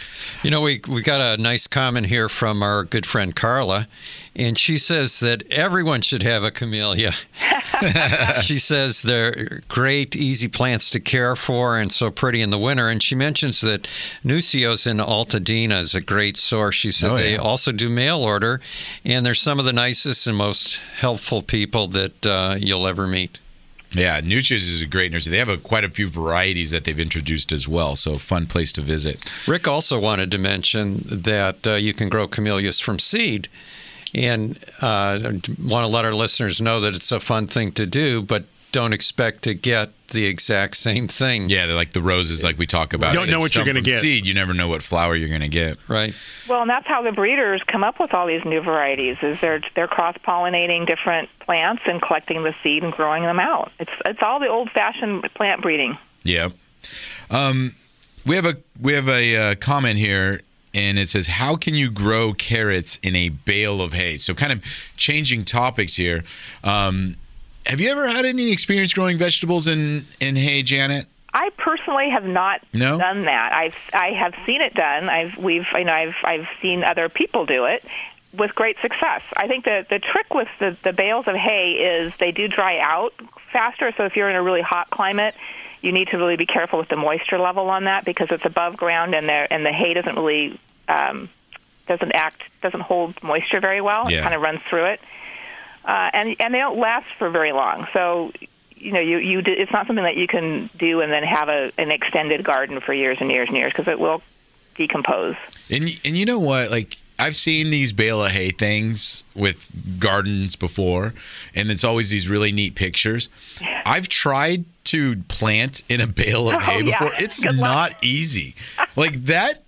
You know, we we got a nice comment here from our good friend Carla, and she says that everyone should have a camellia. (laughs) she says they're great, easy plants to care for, and so pretty in the winter. And she mentions that Nuccio's in Altadena is a great source. She said Oh, they also do mail order, and they're some of the nicest and most helpful people that uh, you'll ever meet. Yeah, Nuccio's is a great nursery. They have a, quite a few varieties that they've introduced as well, so fun place to visit. Rick also wanted to mention that uh, you can grow camellias from seed. And uh, want to let our listeners know that it's a fun thing to do, but don't expect to get the exact same thing. Yeah, they're like the roses, like we talk about. You don't know what you're gonna get. Seed, you never know what flower you're going to get. Right. Well, and that's how the breeders come up with all these new varieties. Is they're they're cross pollinating different plants and collecting the seed and growing them out. It's it's all the old fashioned plant breeding. Yeah. Um, we have a we have a uh, comment here, and it says, "How can you grow carrots in a bale of hay?" So, kind of changing topics here. Um, have you ever had any experience growing vegetables in in hay, Janet? I personally have not No? done that. I've I have seen it done. I've we've you know I've I've seen other people do it with great success. I think the the trick with the the bales of hay is they do dry out faster. So if you're in a really hot climate, you need to really be careful with the moisture level on that because it's above ground and there and the hay doesn't really um, doesn't act doesn't hold moisture very well. Yeah. It kind of runs through it, uh, and and they don't last for very long. So you know, you you do, it's not something that you can do and then have a an extended garden for years and years and years because it will decompose. And and you know what? Like I've seen these bale of hay things with gardens before, and it's always these really neat pictures. I've tried to plant in a bale of (laughs) Oh, hay yeah. before. It's Good luck. not easy. Like that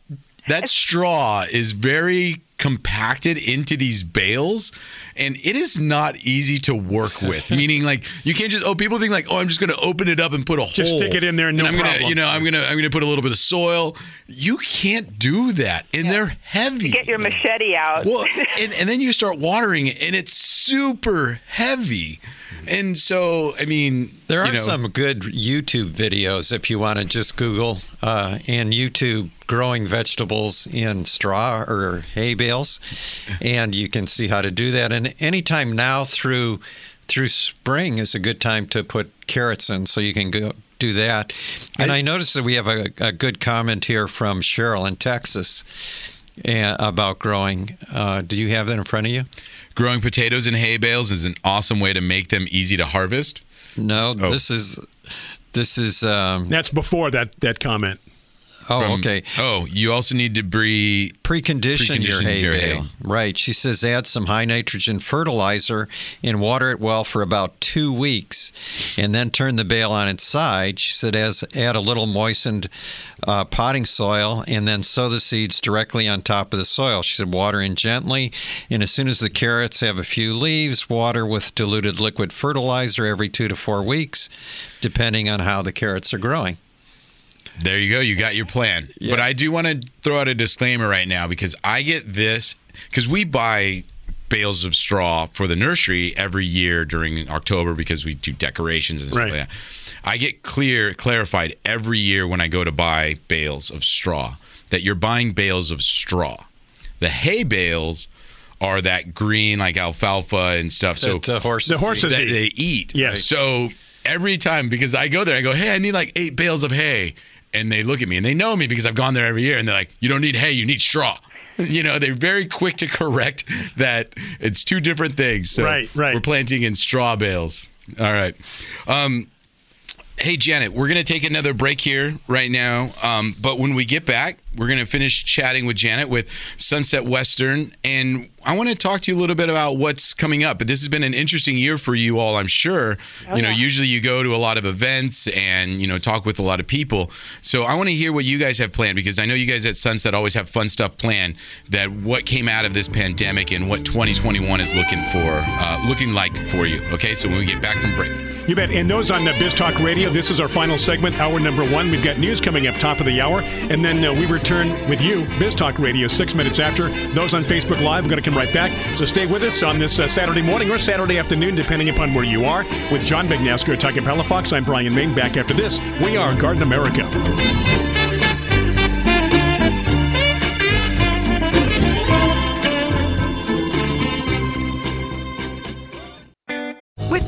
that straw is very compacted into these bales and it is not easy to work with (laughs) meaning like you can't just oh people think like oh i'm just going to open it up and put a hole. Just hole stick it in there, no and i'm gonna problem. you know i'm gonna i'm gonna put a little bit of soil you can't do that and they're heavy Get your machete out. well, and, and then you start watering it, and it's super heavy. And so, I mean, There are you know, some good YouTube videos if you want to just Google uh, and YouTube growing vegetables in straw or hay bales, and you can see how to do that. And anytime now through through spring is a good time to put carrots in, so you can go do that. And I, noticed that we have a, a good comment here from Cheryl in Texas uh, about growing. Uh, do you have that in front of you? Growing potatoes in hay bales is an awesome way to make them easy to harvest. No, Oh. this is this is. Um, That's before that that comment. Oh, From- okay. Oh, you also need to breed. Precondition, your hay your bale. hay. Right. She says add some high nitrogen fertilizer and water it well for about two weeks, and then turn the bale on its side. She said as add a little moistened uh, potting soil and then sow the seeds directly on top of the soil. She said water in gently, and as soon as the carrots have a few leaves, water with diluted liquid fertilizer every two to four weeks, depending on how the carrots are growing. There you go. You got your plan. But I do want to throw out a disclaimer right now because I get this because we buy bales of straw for the nursery every year during October because we do decorations and stuff Right. like that. I get clear clarified every year when I go to buy bales of straw that you're buying bales of straw. The hay bales are that green like alfalfa and stuff. So That, uh, horses The horses that eat. they eat. Yeah. So every time because I go there. I go, hey, I need like eight bales of hay, and they look at me and they know me because I've gone there every year, and they're like, you don't need hay, you need straw. (laughs) You know, they're very quick to correct (laughs) that it's two different things. So Right, right. We're planting in straw bales. All right. Um, Hey, Janet, we're going to take another break here right now. Um, but when we get back, we're going to finish chatting with Janet with Sunset Western. And I want to talk to you a little bit about what's coming up. But this has been an interesting year for you all, I'm sure. you know, usually you go to a lot of events and, you know, talk with a lot of people. So I want to hear what you guys have planned because I know you guys at Sunset always have fun stuff planned. That what came out of this pandemic and what 2021 is looking for, uh, looking like for you. Okay, so when we get back from break. You bet. And those on uh, Biz Talk Radio, this is our final segment, hour number one. We've got news coming up top of the hour. And then uh, we return with you, Biz Talk Radio, six minutes after. Those on Facebook Live are going to come right back. So stay with us on this uh, Saturday morning or Saturday afternoon, depending upon where you are. With John Bagnasco, Tiger Palafox, I'm Brian Main. Back after this, we are Garden America.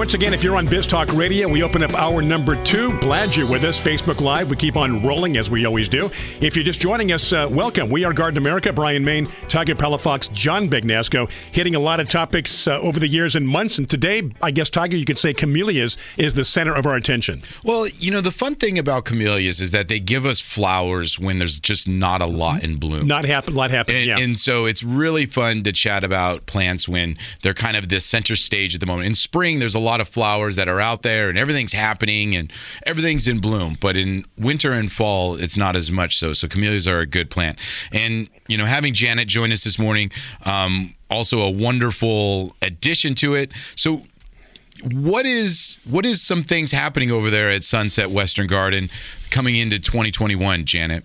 Once again, if you're on Biz Talk Radio, we open up hour number two. Glad you're with us. Facebook Live, we keep on rolling as we always do. If you're just joining us, uh, welcome. We are Garden America. Brian Main, Tiger Palafox, John Bagnasco, hitting a lot of topics uh, over the years and months. And today, I guess, Tiger, you could say camellias is the center of our attention. Well, you know, the fun thing about camellias is that they give us flowers when there's just not a lot in bloom. Not happen, lot happening. And, yeah. and so it's really fun to chat about plants when they're kind of the center stage at the moment. In spring, there's a lot of flowers that are out there and everything's happening and everything's in bloom. But in winter and fall, it's not as much so. So camellias are a good plant. And, you know, having Janet join us this morning, um, also a wonderful addition to it. So what is what is some things happening over there at Sunset Western Garden coming into 2021, Janet?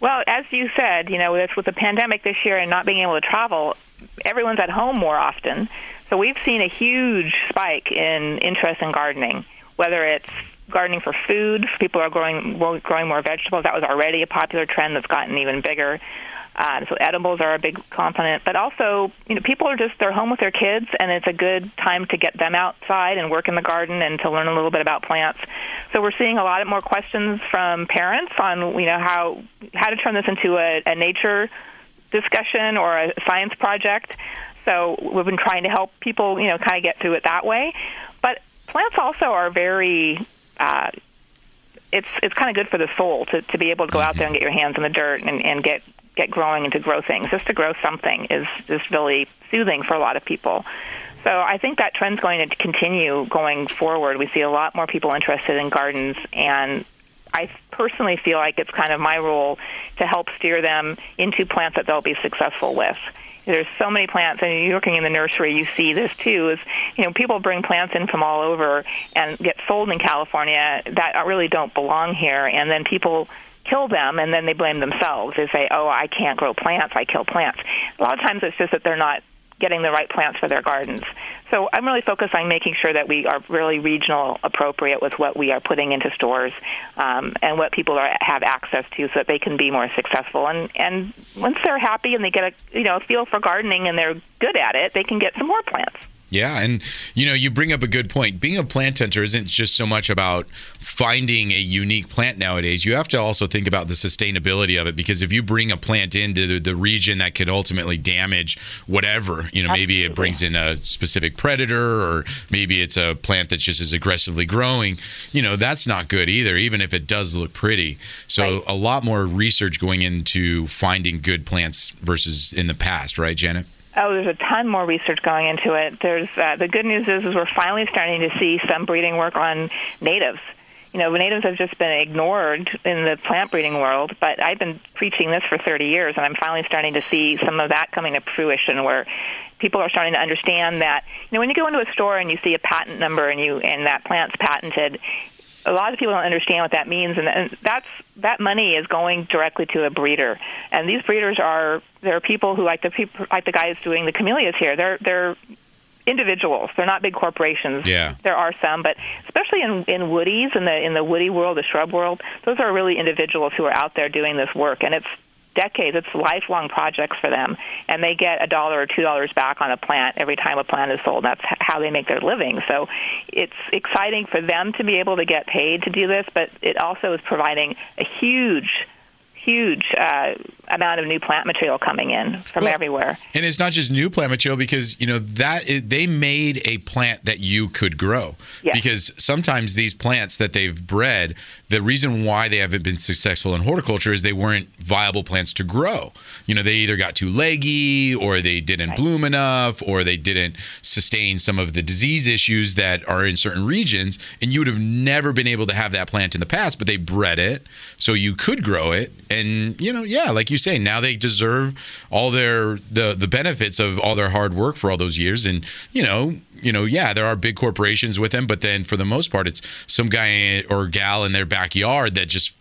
Well, as you said, you know, with, with the pandemic this year and not being able to travel, everyone's at home more often. So we've seen a huge spike in interest in gardening, whether it's gardening for food, people are growing growing more vegetables. That was already a popular trend that's gotten even bigger. Um, so edibles are a big component, but also, you know, people are just they're home with their kids, and it's a good time to get them outside and work in the garden and to learn a little bit about plants. So we're seeing a lot more questions from parents on, you know, how how to turn this into a, a nature discussion or a science project. So we've been trying to help people, you know, kind of get through it that way. But plants also are very uh, it's it's kind of good for the soul to, to be able to go out there and get your hands in the dirt and, and get get growing and to grow things. Just to grow something is just really soothing for a lot of people. So I think that trend's going to continue going forward. We see a lot more people interested in gardens, and I personally feel like it's kind of my role to help steer them into plants that they'll be successful with there's so many plants and you're working in the nursery you see this too is you know people bring plants in from all over and get sold in california that really don't belong here and then people kill them and then they blame themselves. They say, "Oh, I can't grow plants. I kill plants." A lot of times it's just that they're not getting the right plants for their gardens. So I'm really focused on making sure that we are really regional appropriate with what we are putting into stores um, and what people are, have access to, so that they can be more successful. And and once they're happy and they get a you know feel for gardening and they're good at it, they can get some more plants. Yeah, and you know, you bring up a good point. Being a plant hunter isn't just so much about finding a unique plant nowadays. You have to also think about the sustainability of it because if you bring a plant into the, the region that could ultimately damage whatever, you know, maybe it brings in a specific predator or maybe it's a plant that's just as aggressively growing, you know, that's not good either, even if it does look pretty. So a lot more research going into finding good plants versus in the past, right, Janet? Oh, there's a ton more research going into it. There's uh, the good news is, is we're finally starting to see some breeding work on natives. You know, natives have just been ignored in the plant breeding world, but I've been preaching this for 30 years, and I'm finally starting to see some of that coming to fruition where people are starting to understand that you know when you go into a store and you see a patent number and you and that plant's patented a lot of people don't understand what that means, and, and that's that money is going directly to a breeder. And these breeders are there are people who like the people like the guys doing the camellias here. They're they're individuals. They're not big corporations. Yeah. There are some, but especially in in woodies in the in the woody world, the shrub world, those are really individuals who are out there doing this work, and it's decades. It's lifelong projects for them, and they get a dollar or two dollars back on a plant every time a plant is sold. That's how they make their living. So it's exciting for them to be able to get paid to do this, but it also is providing a huge huge uh, amount of new plant material coming in from Well, everywhere. And it's not just new plant material because you know that is, they made a plant that you could grow. Yes. Because sometimes these plants that they've bred, the reason why they haven't been successful in horticulture is they weren't viable plants to grow. You know, they either got too leggy, or they didn't bloom enough, or they didn't sustain some of the disease issues that are in certain regions, and you would have never been able to have that plant in the past. But they bred it so you could grow it, and you know, yeah, like you say, now they deserve all their the the benefits of all their hard work for all those years, and you know. You know, yeah, there are big corporations with them, but then for the most part, it's some guy or gal in their backyard that just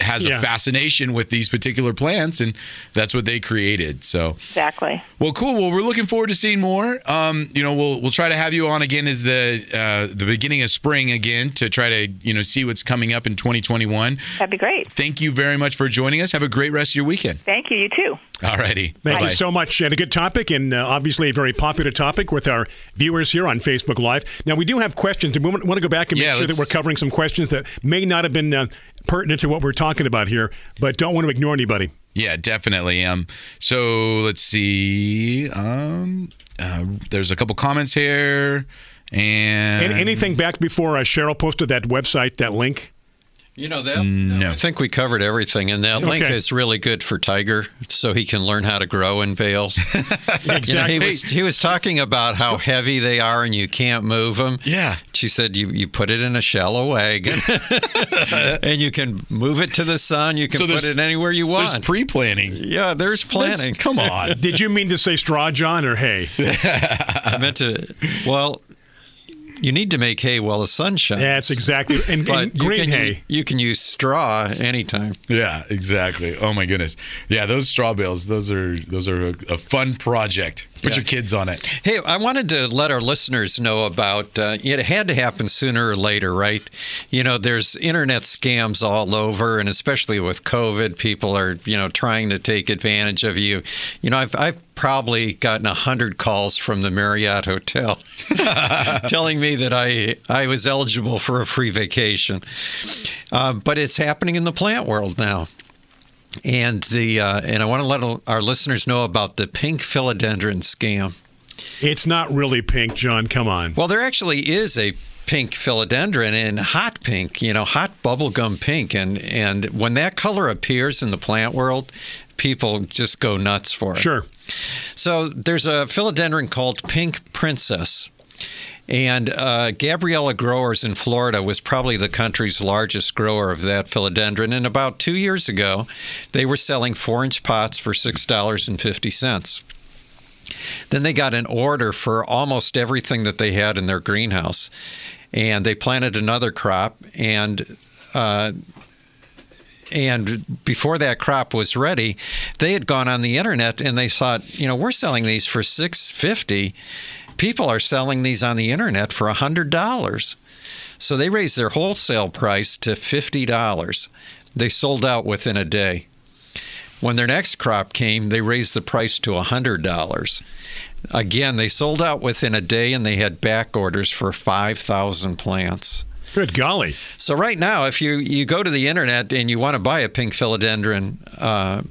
has Yeah. a fascination with these particular plants, and that's what they created. So, Exactly. well, cool. Well, we're looking forward to seeing more. Um, you know, we'll we'll try to have you on again as the uh, the beginning of spring again to try to you know see what's coming up in 2021. That'd be great. Thank you very much for joining us. Have a great rest of your weekend. Thank you. You too. All righty. Thank Bye-bye. you so much. And a good topic, and uh, obviously a very popular topic with our viewers here on Facebook Live. Now, we do have questions, and we want to go back and make Yeah, sure that let's- we're covering some questions that may not have been uh, pertinent to what we're talking about here, but don't want to ignore anybody. Yeah, definitely. Um, so let's see. Um, uh, there's a couple comments here, and Any, anything back before uh, Cheryl posted that website, that link? You know that? No. I think we covered everything, and that link Okay. is really good for Tiger, so he can learn how to grow in bales. (laughs) You know, he was he was talking about how heavy they are and you can't move them. Yeah. She said you, you put it in a shallow wagon, (laughs) and you can move it to the sun. You can So put it anywhere you want. There's pre-planning. yeah, there's planning. come on. Did you mean to say straw, John, or hay? (laughs) I meant to. Well, you need to make hay while the sun shines. Yeah, That's exactly. And, But and you green can, hay. You can use straw anytime. Yeah, exactly. Oh my goodness. Yeah, those straw bales. Those are those are a, a fun project. Put Yeah. your kids on it. Hey, I wanted to let our listeners know about uh, it had to happen sooner or later, right? You know, there's internet scams all over, and especially with COVID, people are, you know, trying to take advantage of you. You know, I've, I've probably gotten a hundred calls from the Marriott Hotel (laughs) telling me that I, I was eligible for a free vacation. Um, but it's happening in the plant world now. And the uh, and I want to let our listeners know about the pink philodendron scam. It's not really pink, John. Come on. Well, there actually is a pink philodendron and hot pink, you know, hot bubblegum pink. And, and when that color appears in the plant world, people just go nuts for it. Sure. So there's a philodendron called Pink Princess. And uh, Gabriella Growers in Florida was probably the country's largest grower of that philodendron. And about two years ago, they were selling four inch pots for $6.50. Then they got an order for almost everything that they had in their greenhouse. And they planted another crop. And uh, and before that crop was ready, they had gone on the internet and they thought, you know, we're selling these for six fifty. People are selling these on the internet for hundred dollars. So they raised their wholesale price to fifty dollars. They sold out within a day. When their next crop came, they raised the price to hundred dollars. Again, they sold out within a day and they had back orders for five thousand plants. Good golly. So right now, if you, you go to the internet and you want to buy a pink philodendron uh,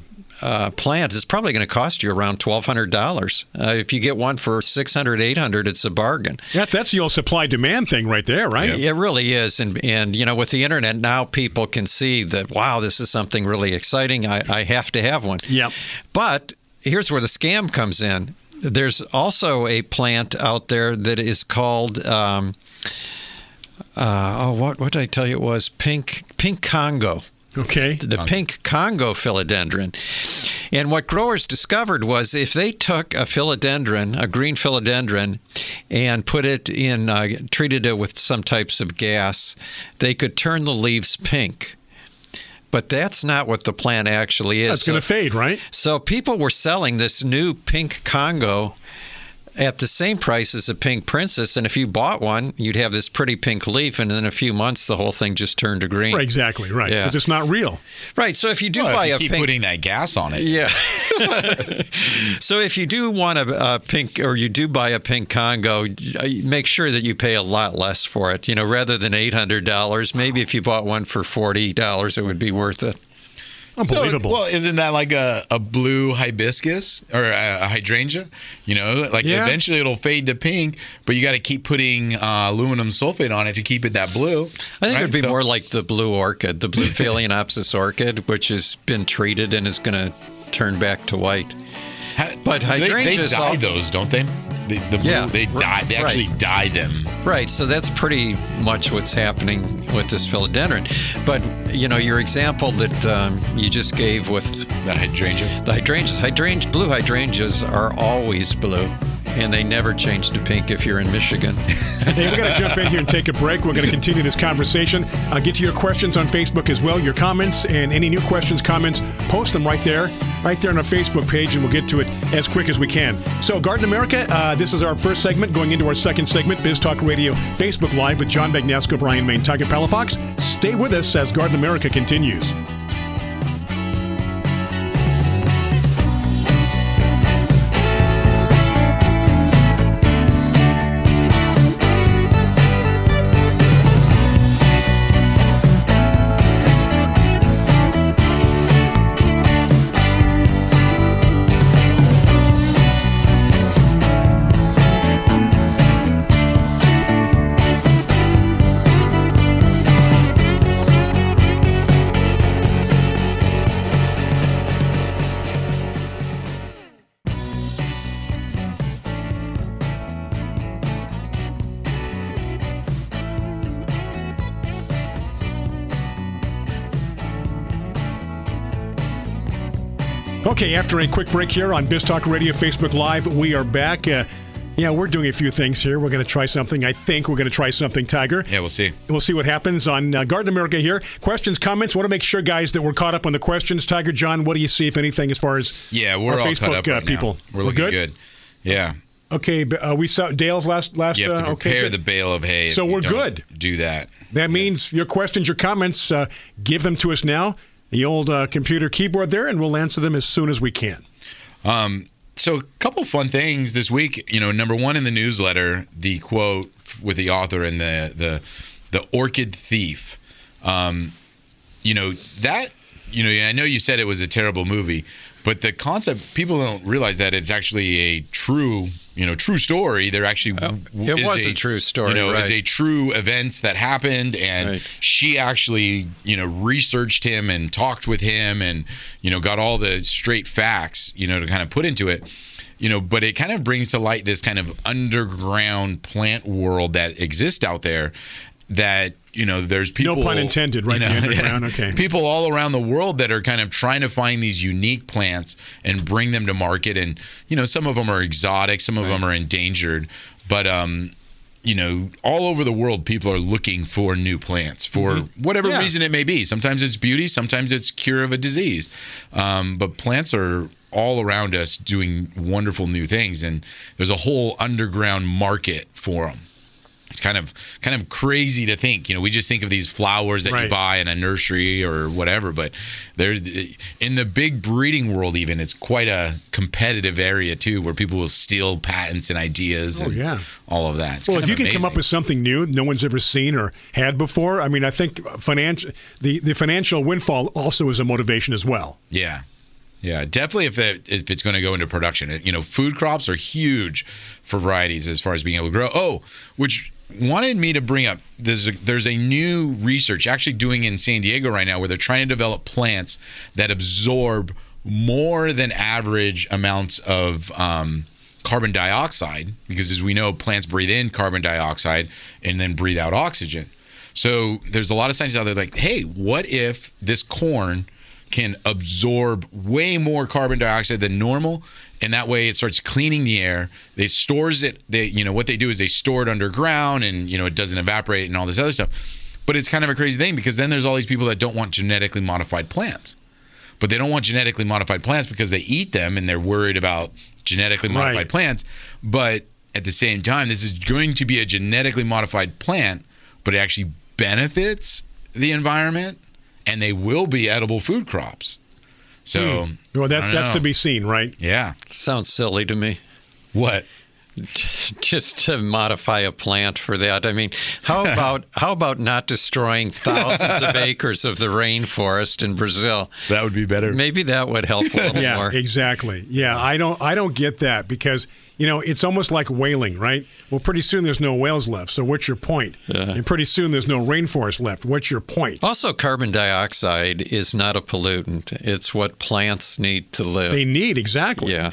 uh, plant, it's probably going to cost you around twelve hundred dollars. Uh, if you get one for 600 800 it's a bargain. That, that's the old supply demand thing right there, right? It really is, and and you know, with the internet now, people can see that wow, this is something really exciting. I, I have to have one. Yep. But here's where the scam comes in. There's also a plant out there that is called. Um, uh, oh, what what did I tell you? It was pink pink Congo. Okay. The pink Congo philodendron. And what growers discovered was if they took a philodendron, a green philodendron, and put it in, uh, treated it with some types of gas, they could turn the leaves pink. But that's not what the plant actually is. That's going to fade, right? So people were selling this new pink Congo at the same price as a pink princess, and if you bought one, you'd have this pretty pink leaf, and in a few months, the whole thing just turned to green. Right, exactly, right. Yeah. Because it's not real. Right. So if you do Well, if buy you a keep pink, putting that gas on it. yeah. (laughs) so if you do want a, a pink, or you do buy a pink Congo, uh, make sure that you pay a lot less for it. You know, rather than eight hundred dollars, maybe if you bought one for forty dollars, it would be worth it. Unbelievable. Well, isn't that like a, a blue hibiscus or a, a hydrangea? You know, like Yeah. eventually it'll fade to pink, but you got to keep putting uh, aluminum sulfate on it to keep it that blue. I think right? it would be So- more like the blue orchid, the blue (laughs) Phalaenopsis orchid, which has been treated and is going to turn back to white. But They, they hydrangeas, dye all- those, don't they? The, the blue, Yeah, they r- dye. They actually right. dye them. Right, so that's pretty much what's happening with this philodendron. But you know, your example that um, you just gave with the hydrangea, the hydrangeas, hydrangea, blue hydrangeas are always blue, and they never change to pink if you're in Michigan. (laughs) Hey, we're going to jump in here and take a break. We're going to continue this conversation. Uh, get to your questions on Facebook as well, your comments, and any new questions, comments, post them right there, right there on our Facebook page, and we'll get to it as quick as we can. So, Garden America, uh, this is our first segment. Going into our second segment, Biz Talk Radio Facebook Live with John Bagnasco, Brian Main, Tiger Palafox. Stay with us as Garden America continues. Okay, after a quick break here on Biz Talk Radio Facebook Live, we are back. Uh, yeah, we're doing a few things here. We're going to try something. I think we're going to try something, Tiger. Yeah, we'll see. We'll see what happens on uh, Garden America here. Questions, comments. Want to make sure, guys, that we're caught up on the questions. Tiger, John, what do you see, if anything, as far as Yeah, we're all Facebook cut up uh, right people? now. We're looking good. Yeah. Okay, uh, we saw Dale's last last. You have to uh, okay, prepare good. the bale of hay. So we're good. Do that. That means your questions, your comments, uh, give them to us now. The old uh, computer keyboard there, and we'll answer them as soon as we can. Um, so a couple fun things this week. You know, number one in the newsletter, the quote with the author and the the the orchid thief. Um, you know that. You know, I know you said it was a terrible movie, but the concept people don't realize that it's actually a true, you know, true story. There actually oh, w- it was a true story, You know, is a true events that happened, and she actually, you know, researched him and talked with him, and you know, got all the straight facts, you know, to kind of put into it. You know, but it kind of brings to light this kind of underground plant world that exists out there. That you know, there's people. no pun intended, right? you the know, underground. (laughs) Okay. people all around the world that are kind of trying to find these unique plants and bring them to market and you know some of them are exotic some of them are endangered but um you know, all over the world, people are looking for new plants for Mhm. whatever Yeah. reason it may be. Sometimes it's beauty, sometimes it's cure of a disease. Um, but plants are all around us doing wonderful new things, and there's a whole underground market for them. It's kind of kind of crazy to think. You know, we just think of these flowers that you buy in a nursery or whatever, but there in the big breeding world, even it's quite a competitive area too, where people will steal patents and ideas. Oh, and yeah. all of that. It's well, if you of can come up with something new no one's ever seen or had before, I mean, I think financial the, the financial windfall also is a motivation as well. Yeah. Yeah, definitely. If it, if it's going to go into production, It- you know, food crops are huge for varieties as far as being able to grow. Oh, which wanted me to bring up there's a, there's a new research actually doing in San Diego right now where they're trying to develop plants that absorb more than average amounts of um, carbon dioxide because as we know plants breathe in carbon dioxide and then breathe out oxygen. So there's a lot of scientists out there like, hey, what if this corn can absorb way more carbon dioxide than normal and that way it starts cleaning the air they stores it they you know what they do is they store it underground and you know it doesn't evaporate and all this other stuff but it's kind of a crazy thing because then there's all these people that don't want genetically modified plants but they don't want genetically modified plants because they eat them and they're worried about genetically modified Right. plants but at the same time this is going to be a genetically modified plant but it actually benefits the environment and they will be edible food crops so Hmm. well, that's that's to be seen, right? Yeah. Sounds silly to me. What? Just to modify a plant for that. I mean, how (laughs) about how about not destroying thousands of (laughs) acres of the rainforest in Brazil? That would be better. Maybe that would help a little (laughs) yeah, more. exactly. Yeah, I don't I don't get that because you know it's almost like whaling, right? Well, pretty soon there's no whales left. So what's your point? Yeah. And pretty soon there's no rainforest left. What's your point? Also, carbon dioxide is not a pollutant. It's what plants need to live. They need exactly. Yeah.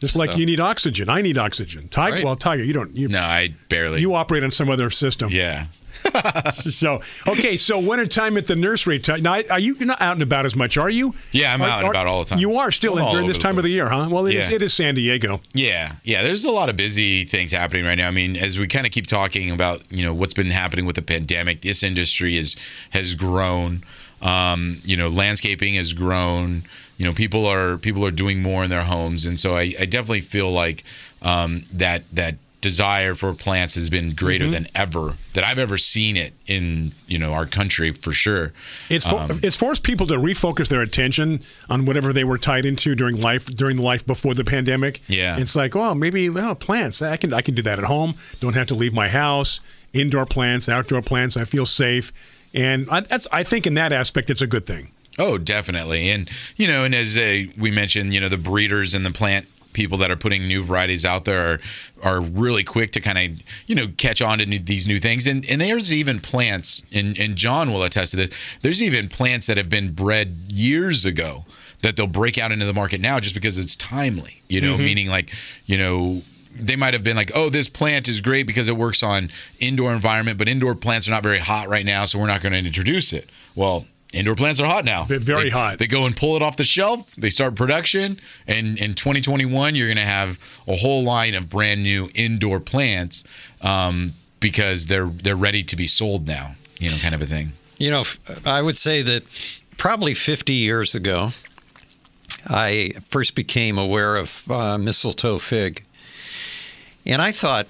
Just like you need oxygen. I need oxygen. Tiger, Right. well, Tiger, you don't. You, no, I barely. You operate on some other system. Yeah. (laughs) so okay, so winter time at the nursery. Ti- Now, are you you're not out and about as much, are you? Yeah, I'm Are- out and are- about all the time. You are still I'm during this time of the year, huh? Well, it is Yeah. it is San Diego. Yeah, yeah. There's a lot of busy things happening right now. I mean, as we kind of keep talking about, you know, what's been happening with the pandemic, this industry is has grown. Um, you know, landscaping has grown. You know, people are people are doing more in their homes, and so I, I definitely feel like um, that that desire for plants has been greater Mhm. than ever that I've ever seen it in you know our country for sure. It's for, Um, it's forced people to refocus their attention on whatever they were tied into during life during the life before the pandemic. Yeah. it's like, oh, maybe well, plants. I can I can do that at home. Don't have to leave my house. Indoor plants, outdoor plants. I feel safe, and I, that's I think in that aspect it's a good thing. Oh, definitely. And, you know, and as uh, we mentioned, you know, the breeders and the plant people that are putting new varieties out there are, are really quick to kind of, you know, catch on to new, these new things. And, and there's even plants, and, and John will attest to this, there's even plants that have been bred years ago that they'll break out into the market now just because it's timely, you know, Mhm. meaning like, you know, they might have been like, oh, this plant is great because it works on indoor environment, but indoor plants are not very hot right now, so we're not going to introduce it. Well, indoor plants are hot now. They're very They- hot. They go and pull it off the shelf. They start production, and in 2021, you're going to have a whole line of brand new indoor plants um, because they're they're ready to be sold now. You know, kind of a thing. You know, I would say that probably 50 years ago, I first became aware of uh, mistletoe fig. And I thought,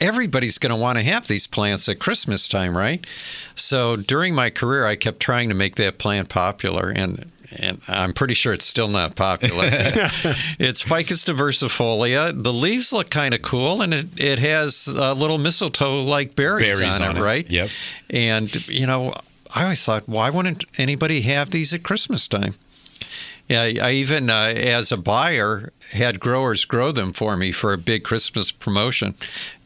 everybody's going to want to have these plants at Christmas time, right? So during my career, I kept trying to make that plant popular, and and I'm pretty sure it's still not popular. (laughs) it's Ficus diversifolia. The leaves look kind of cool, and it, it has uh, little mistletoe-like berries, Berries on, on it, it. right? Yep. And you know, I always thought, why wouldn't anybody have these at Christmas time? Yeah, I even, uh, as a buyer, had growers grow them for me for a big Christmas promotion.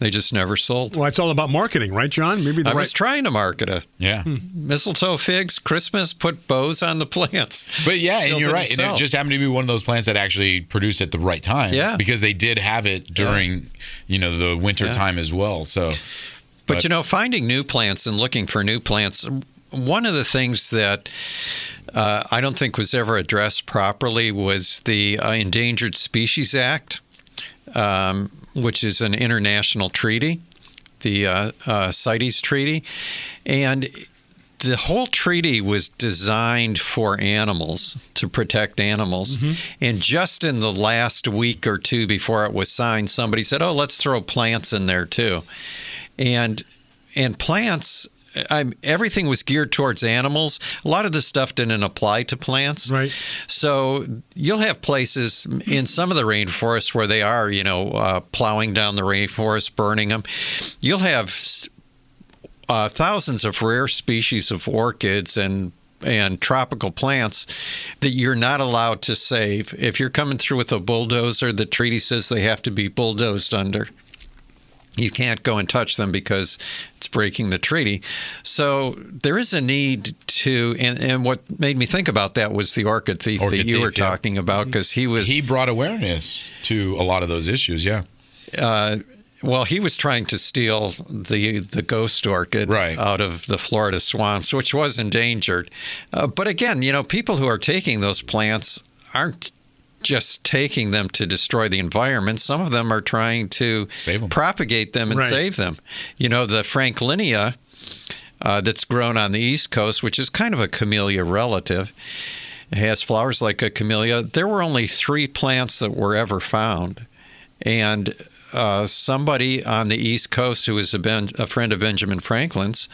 They just never sold. Well, it's all about marketing, right, John? Maybe the I right. was trying to market it. Yeah. Mistletoe figs, Christmas, put bows on the plants. But yeah, Still and you're didn't right. And it just happened to be one of those plants that actually produced at the right time. Yeah. Because they did have it during, you know, the winter Yeah. time as well. So, But, you know, finding new plants and looking for new plants, one of the things that uh, I don't think was ever addressed properly was the uh, Endangered Species Act, um, which is an international treaty. the uh, uh, CITES Treaty, and the whole treaty was designed for animals to protect animals. And just in the last week or two before it was signed, somebody said, "Oh, let's throw plants in there too," and and plants. I'm, everything was geared towards animals. A lot of this stuff didn't apply to plants. Right. So you'll have places in some of the rainforests where they are, you know, uh, plowing down the rainforest, burning them. You'll have uh, thousands of rare species of orchids and and tropical plants that you're not allowed to save. If you're coming through with a bulldozer, the treaty says they have to be bulldozed under. You can't go and touch them because it's breaking the treaty. So there is a need to, and, and what made me think about that was the orchid thief Orchid that you thief, were yeah. talking about because he was He brought awareness to a lot of those issues. Yeah. uh, well, he was trying to steal the the ghost orchid right. out of the Florida swamps, which was endangered. Uh, but again, you know, people who are taking those plants aren't just taking them to destroy the environment. Some of them are trying to propagate them and Right. save them. You know, the Franklinia uh, that's grown on the East Coast, which is kind of a camellia relative. Has flowers like a camellia. There were only three plants that were ever found. And uh, somebody on the East Coast who was a, ben, a friend of Benjamin Franklin's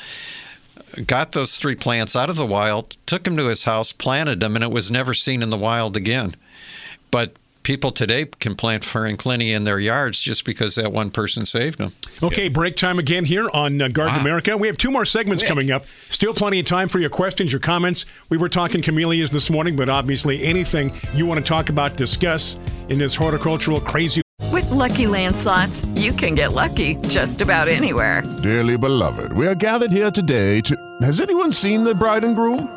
got those three plants out of the wild, took them to his house, planted them, and it was never seen in the wild again. But people today can plant Franklinia in their yards just because that one person saved them. Okay, break time again here on uh, Garden America. We have two more segments coming up. Still plenty of time for your questions, your comments. We were talking camellias this morning, but obviously anything you want to talk about, discuss in this horticultural crazy. With Lucky Land slots, you can get lucky just about anywhere. Dearly beloved, we are gathered here today to. Has anyone seen the bride and groom?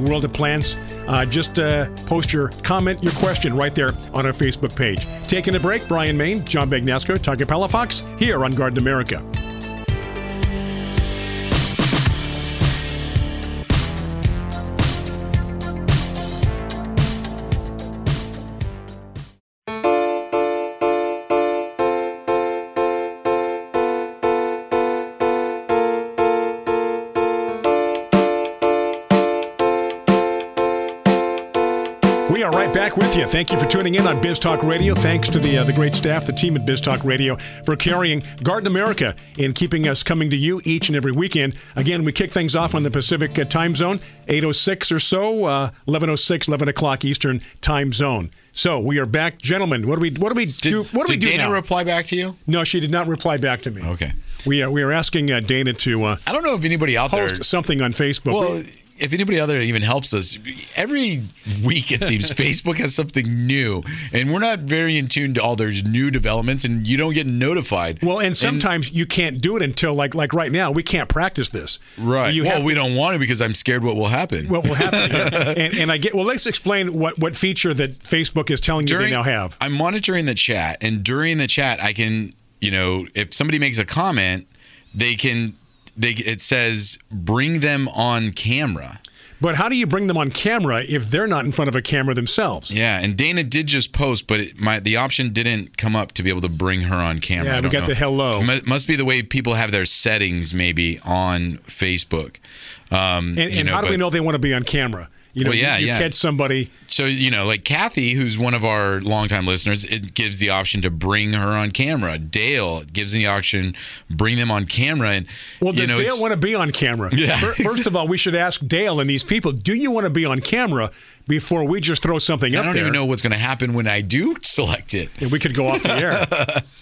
World of Plants. Uh, just uh, post your comment, your question right there on our Facebook page. Taking a break, Brian Main, John Bagnasco, Tiger Palafox, here on Garden America. Back with you. Thank you for tuning in on Biz Talk Radio. Thanks to the uh, the great staff, the team at Biz Talk Radio, for carrying Garden America and keeping us coming to you each and every weekend. Again, we kick things off on the Pacific uh, time zone, 8.06 or so, uh, 11.06, 11 o'clock Eastern time zone. So we are back, gentlemen. What do we what do we do? What do we did do Dana now? reply back to you? No, she did not reply back to me. Okay. We are we are asking uh, Dana to. Uh, I don't know if anybody out there post something on Facebook. Well, if anybody other even helps us, every week it seems (laughs) Facebook has something new, and we're not very in tune to all their new developments, and you don't get notified. Well, and sometimes you can't do it until like like right now. We can't practice this. right. You well, we to- don't want to because I'm scared what will happen. What will happen? here. (laughs) and, and I get. Well, let's explain what what feature that Facebook is telling you they now have. I'm monitoring the chat, and during the chat, I can, you know, if somebody makes a comment, they can, they it says bring them on camera. But how do you bring them on camera if they're not in front of a camera themselves? Yeah, and Dana did just post, but it, my the option didn't come up to be able to bring her on camera. Yeah, we got know. the hello. Mu- Must be the way people have their settings, maybe on Facebook. Um, And, and how do we know they want to be on camera? You know, Well, yeah, you, you yeah. catch somebody. So you know, like Kathy, who's one of our longtime listeners, it gives the option to bring her on camera. Dale gives the option, bring them on camera, and Well, you does know, Dale want to be on camera? Yeah. First of all, we should ask Dale and these people: Do you want to be on camera before we just throw something I up I don't there? even know what's going to happen when I do (laughs) select it. And we could go off the air. (laughs)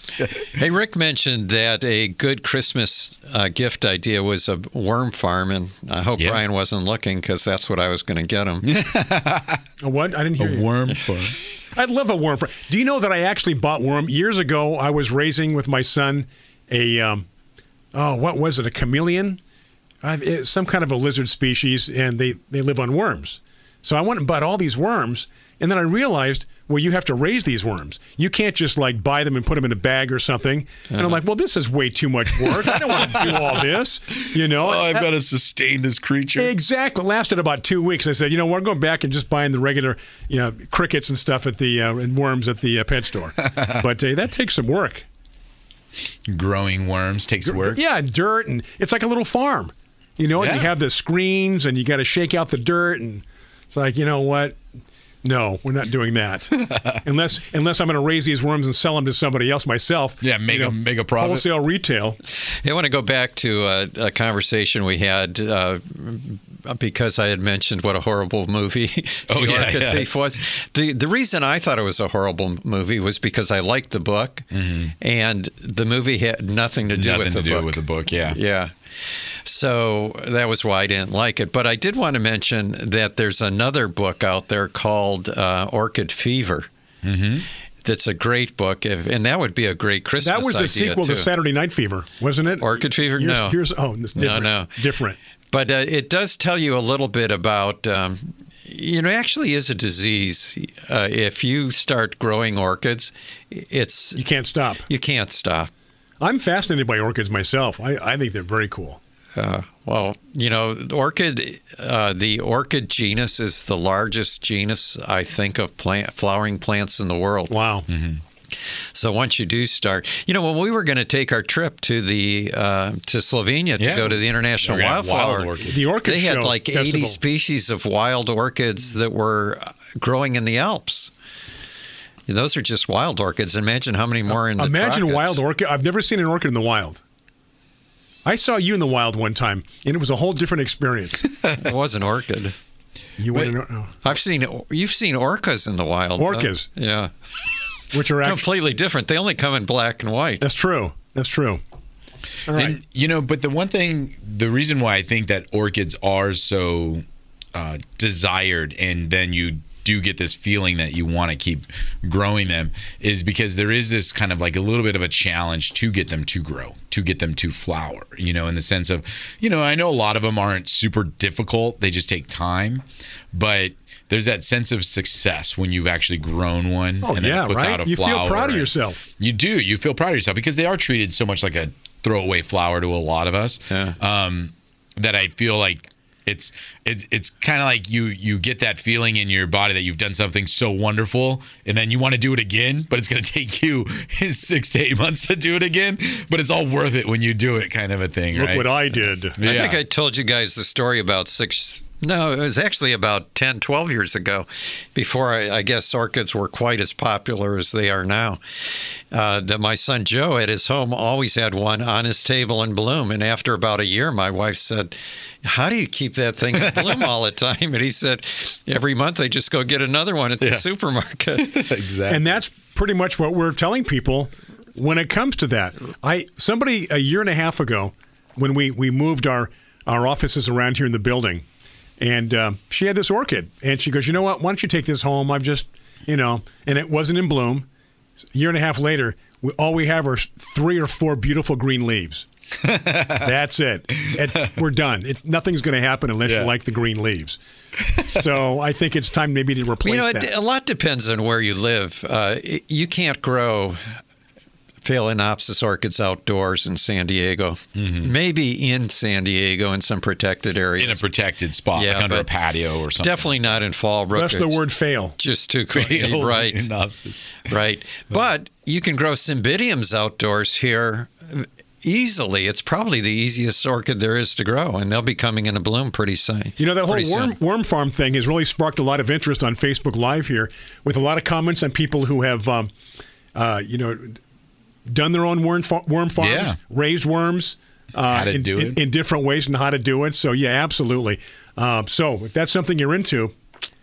Hey, Rick mentioned that a good Christmas uh, gift idea was a worm farm, and I hope Brian wasn't looking because that's what I was going to get him. (laughs) A what? I didn't hear a you. worm farm. I'd love a worm. farm. Do you know that I actually bought worm years ago? I was raising with my son a um, oh, what was it? A chameleon? I've, some kind of a lizard species, and they they live on worms. So I went and bought all these worms, and then I realized, well, you have to raise these worms. You can't just like buy them and put them in a bag or something. And I'm Uh-huh. like, well, this is way too much work. I don't want to do all this. You know, (laughs) Oh, I've got to sustain this creature. Exactly. It lasted about two weeks. I said, you know, we're going back and just buying the regular, you know, crickets and stuff at the uh, and worms at the uh, pet store. (laughs) but uh, that takes some work. Growing worms takes work. Yeah, dirt and it's like a little farm. You know, and you have the screens and you got to shake out the dirt and it's like, you know what? No, we're not doing that. (laughs) unless unless I'm going to raise these worms and sell them to somebody else myself. Yeah, make you a- make a profit. Wholesale retail. I want to go back to a, a conversation we had uh, because I had mentioned what a horrible movie (laughs) Oh, The yeah, Orchid yeah. Thief was. The the reason I thought it was a horrible movie was because I liked the book, and the movie had nothing to do Mm-hmm. Nothing with to the do book. with the book. Yeah. Yeah. So that was why I didn't like it. But I did want to mention that there's another book out there called uh, Orchid Fever. Mm-hmm. That's a great book, if, and that would be a great Christmas That was the sequel too. to Saturday Night Fever, wasn't it? Orchid Fever? Here's- no. Here's oh, it's No, different. no. different. But uh, it does tell you a little bit about, um, you know, it actually is a disease. Uh, if you start growing orchids, it's you can't stop. You can't stop. I'm fascinated by orchids myself. I, I think they're very cool. Uh, well, you know, orchid, uh, the orchid genus is the largest genus, I think, of plant flowering plants in the world. Wow. So once you do start, you know, when we were going to take our trip to the uh, to Slovenia to go to the International We're wild Wildflower. The orchid they had like festival. 80 species of wild orchids that were growing in the Alps. Those are just wild orchids. Imagine how many more in the Imagine tropics. wild orchid. I've never seen an orchid in the wild. I saw you in the wild one time, and it was a whole different experience. (laughs) It was an orchid. You went, in, oh, I've seen you've seen orcas in the wild. though. Orcas? yeah, which are (laughs) actually completely different. They only come in black and white. that's true. That's true. All right. And you know, but the one thing, the reason why I think that orchids are so uh, desired, and then you do get this feeling that you want to keep growing them, is because there is this kind of like a little bit of a challenge to get them to grow, to get them to flower. You know, in the sense of, you know, I know a lot of them aren't super difficult; they just take time, but. There's that sense of success when you've actually grown one Oh, and then yeah, it puts right? out a You feel proud of yourself. you do. You feel proud of yourself because they are treated so much like a throwaway flower to a lot of us. Yeah. Um, that I feel like it's it's it's kind of like you you get that feeling in your body that you've done something so wonderful, and then you want to do it again, but it's going (laughs) to take you six to eight months to do it again. But it's all worth it when you do it, kind of a thing, Look right? what I did. I think I told you guys the story about six. No, it was actually about 10, 12 years ago, before I, I guess orchids were quite as popular as they are now. Uh, that my son Joe at his home always had one on his table in bloom. And after about a year, my wife said, How do you keep that thing in bloom all the time? And he said, Every month I just go get another one at the Yeah. supermarket. (laughs) exactly. And that's pretty much what we're telling people when it comes to that. I somebody a year and a half ago, when we we moved our our offices around here in the building, and um, she had this orchid, and she goes, you know what? Why don't you take this home? I've just, you know, and it wasn't in bloom. A year and a half later, we, all we have are three or four beautiful green leaves. (laughs) That's it. It- we're done. It's nothing's going to happen unless Yeah. you like the green leaves. So I think it's time maybe to replace you know, that. it, a lot depends on where you live. Uh, it- you can't grow Phalaenopsis orchids outdoors in San Diego. Maybe in San Diego in some protected areas. Mm-hmm. in a protected spot, Yeah, like under a patio or something. Definitely not in fall. That's the word fail. Just too clean. right. Phalaenopsis. Right. But you can grow cymbidiums outdoors here easily. It's probably the easiest orchid there is to grow, and they'll be coming into bloom pretty soon. You know, that whole worm, worm farm thing has really sparked a lot of interest on Facebook Live here with a lot of comments on people who have, um, uh, you know, done their own worm, fa- worm farms, Yeah. raised worms uh, How to in, do in- it. in different ways and how to do it. So, yeah, absolutely. Uh, so, if that's something you're into,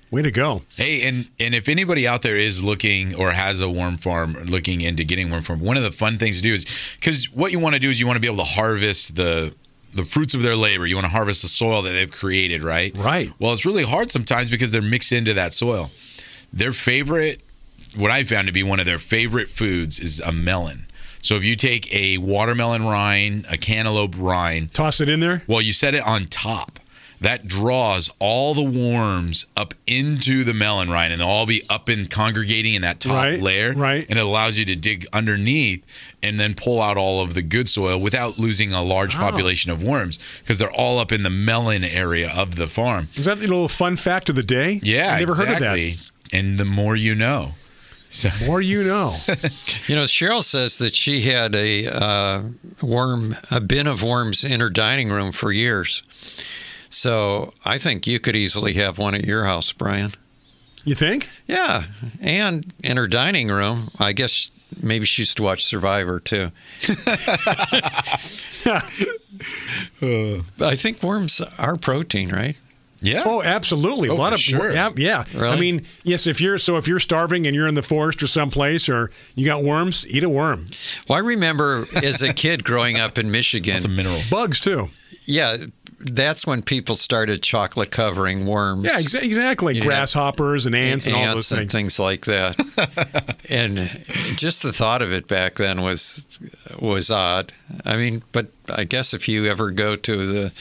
way to go. Hey, and and if anybody out there is looking or has a worm farm looking into getting worm farm, one of the fun things to do is because what you want to do is you want to be able to harvest the the fruits of their labor. You want to harvest the soil that they've created, right? Right. Well, it's really hard sometimes because they're mixed into that soil. Their favorite, what I found to be one of their favorite foods, is a melon. So if you take a watermelon rind, a cantaloupe rind, Toss it in there. well, you set it on top. that draws all the worms up into the melon rind, and they'll all be up and congregating in that top Right, layer. right. And it allows you to dig underneath and then pull out all of the good soil without losing a large Oh. population of worms because they're all up in the melon area of the farm. Is that the little fun fact of the day? Yeah, I never heard of exactly. that. And the more you know. So more you know. (laughs) You know, Cheryl says that she had a uh, worm, a bin of worms in her dining room for years. So I think you could easily have one at your house, Brian. You think? Yeah, and in her dining room, I guess maybe she used to watch Survivor too. (laughs) (laughs) I think worms are protein, right? Yeah. Oh, absolutely. Oh, a lot for of sure. yeah, yeah. I mean, yes. If you're so, if you're starving and you're in the forest or someplace, or you got worms, eat a worm. Well, I remember as a kid growing up in Michigan. Lots of minerals. Bugs too. Yeah, that's when people started chocolate covering worms. Yeah, exa- exactly. You know, Grasshoppers and ants and all ants those and things. things like that. (laughs) and just the thought of it back then was was odd. I mean, but I guess if you ever go to the